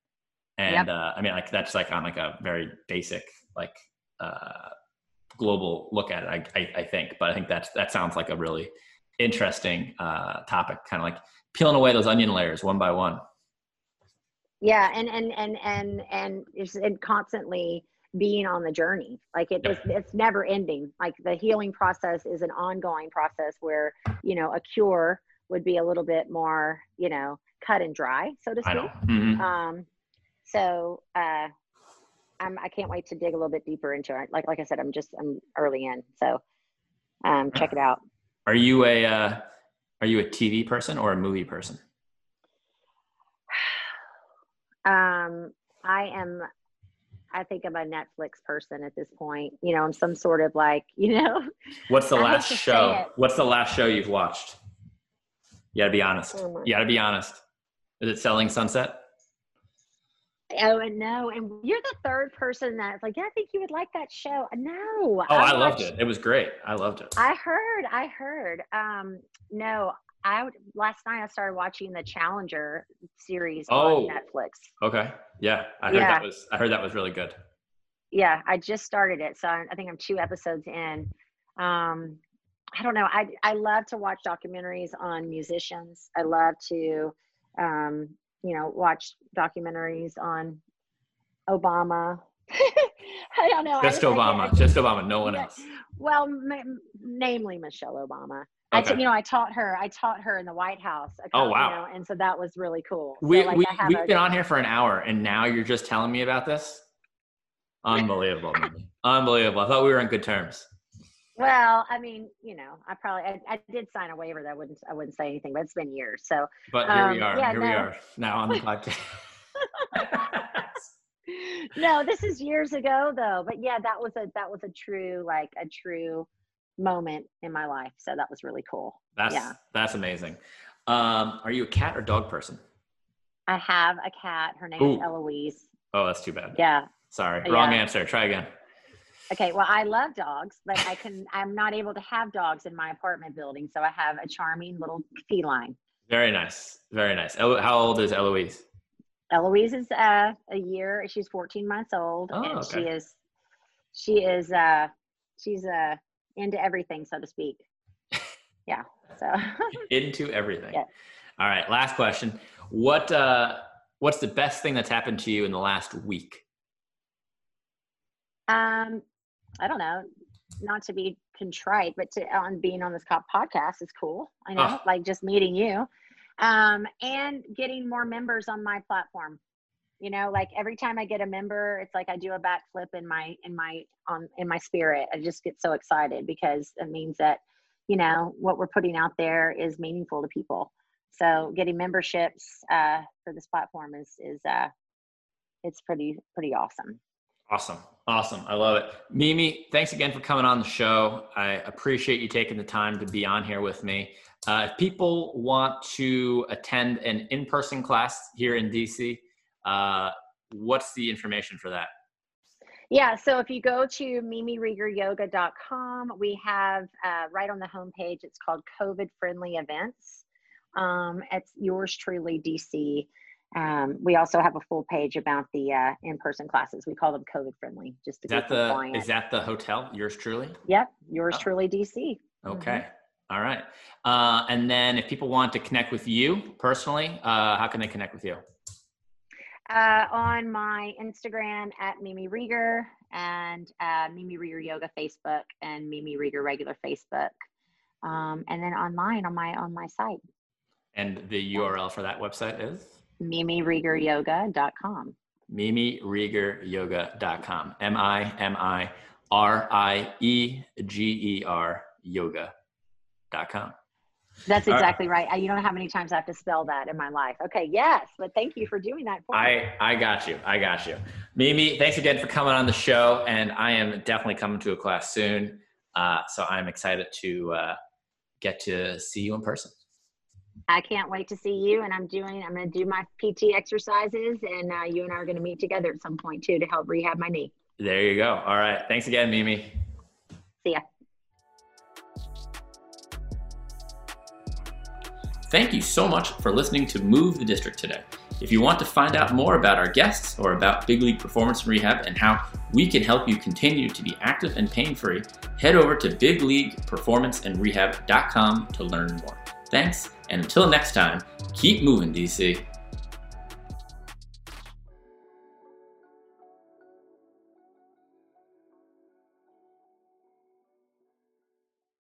And uh, I mean like that's like on like a very basic like uh, global look at it. I, I I think, but I think that's that sounds like a really interesting uh, topic. Kind of like peeling away those onion layers one by one. Yeah and and and and and it's and constantly being on the journey like it is it's never ending like the healing process is an ongoing process where you know a cure would be a little bit more you know cut and dry so to speak. Mhm. um so uh i'm i can't wait to dig a little bit deeper into it like like i said i'm just i'm early in so um check it out Are you a uh, are you a TV person or a movie person? Um i am i think i'm a netflix person at this point you know i'm some sort of like you know What's the last show? What's the last show you've watched? You gotta be honest. Oh You gotta be honest. Is it Selling Sunset? oh and no and you're the third person that's like yeah i think you would like that show no Oh, I, loved watched- it. It was great. I loved it. i heard i heard um no i would last night i started watching the challenger series Oh. on netflix okay. Yeah, I heard Yeah. that was. I heard that was really good. yeah i just started it so i I think i'm two episodes in um i don't know i i love to watch documentaries on musicians i love to um you know watch documentaries on obama i don't know Just just- I get- I Obama. just- Just Obama. No one Yeah. else. well ma- namely michelle obama I t- you know i taught her i taught her in the white house a Oh, wow. you know, and so that was really cool So, we, like, we, we've a- been on here for an hour, and now you're just telling me about this. Unbelievable. Unbelievable. I thought we were on good terms. Well, I mean, you know, I probably I, I did sign a waiver that I wouldn't I wouldn't say anything, but it's been years. So But here we Um, are. yeah, here we are now on the podcast. no, this is years ago though. But yeah, that was a that was a true like a true moment in my life. So that was really cool. That's Yeah. that's amazing. Um, are you a cat or dog person? I have a cat. Her name Ooh. is Eloise. Oh, that's too bad. Yeah. Sorry, Yeah. wrong answer. Try again. Okay. Well, I love dogs, but I can I'm not able to have dogs in my apartment building. So I have a charming little feline. Very nice. Very nice. Elo- How old is Eloise? Eloise is uh, a year. She's 14 months old, Oh, and she is she is uh, she's uh, into everything, so to speak. Yeah. So Into everything. Yeah. All right. Last question. What uh, What's the best thing that's happened to you in the last week? um, I don't know. Not to be contrite, but to on being on this co- podcast is cool. I know, Oh. like just meeting you, um, and getting more members on my platform. You know, like every time I get a member, it's like I do a backflip in my in my on in my spirit. I just get so excited because it means that you know what we're putting out there is meaningful to people. So getting memberships uh, for this platform is is uh, it's pretty pretty awesome. Awesome. Awesome. I love it. Mimi, thanks again for coming on the show. I appreciate you taking the time to be on here with me. Uh, if people want to attend an in person class here in DC, uh, what's the information for that? Yeah, so if you go to mimiriegeryoga.com, we have uh, right on the homepage, it's called COVID friendly events. Um, it's yours truly, DC, Um, we also have a full page about the uh, in-person classes. We call them COVID friendly, just to Is that the compliant. is that the hotel? Yours truly? Yep, yours Oh. truly, DC. Okay. All right. Uh, and then if people want to connect with you personally, uh, how can they connect with you? Uh, on my Instagram at Mimi Rieger and uh, Mimi Rieger Yoga Facebook and Mimi Rieger regular Facebook, um, and then online on my on my site And the URL for that website is MimiRiegerYoga.com. mimirigeryoga.com. M I M I R I E G E R yoga.com. That's right. exactly right. I, you don't know how many times I have to spell that in my life. Okay, yes, but thank you for doing that for me. I, I got you. I got you. Mimi, thanks again for coming on the show. And I am definitely coming to a class soon. Uh, so I'm excited to uh, get to see you in person. I can't wait to see you. And I'm doing, I'm going to do my PT exercises, and uh, you and I are going to meet together at some point too to help rehab my knee. There you go. All right. Thanks again, Mimi. See ya. Thank you so much for listening to Move the District today. If you want to find out more about our guests or about Big League Performance and Rehab and how we can help you continue to be active and pain free, head over to bigleagueperformanceandrehab.com to learn more. Thanks, and until next time, keep moving, DC.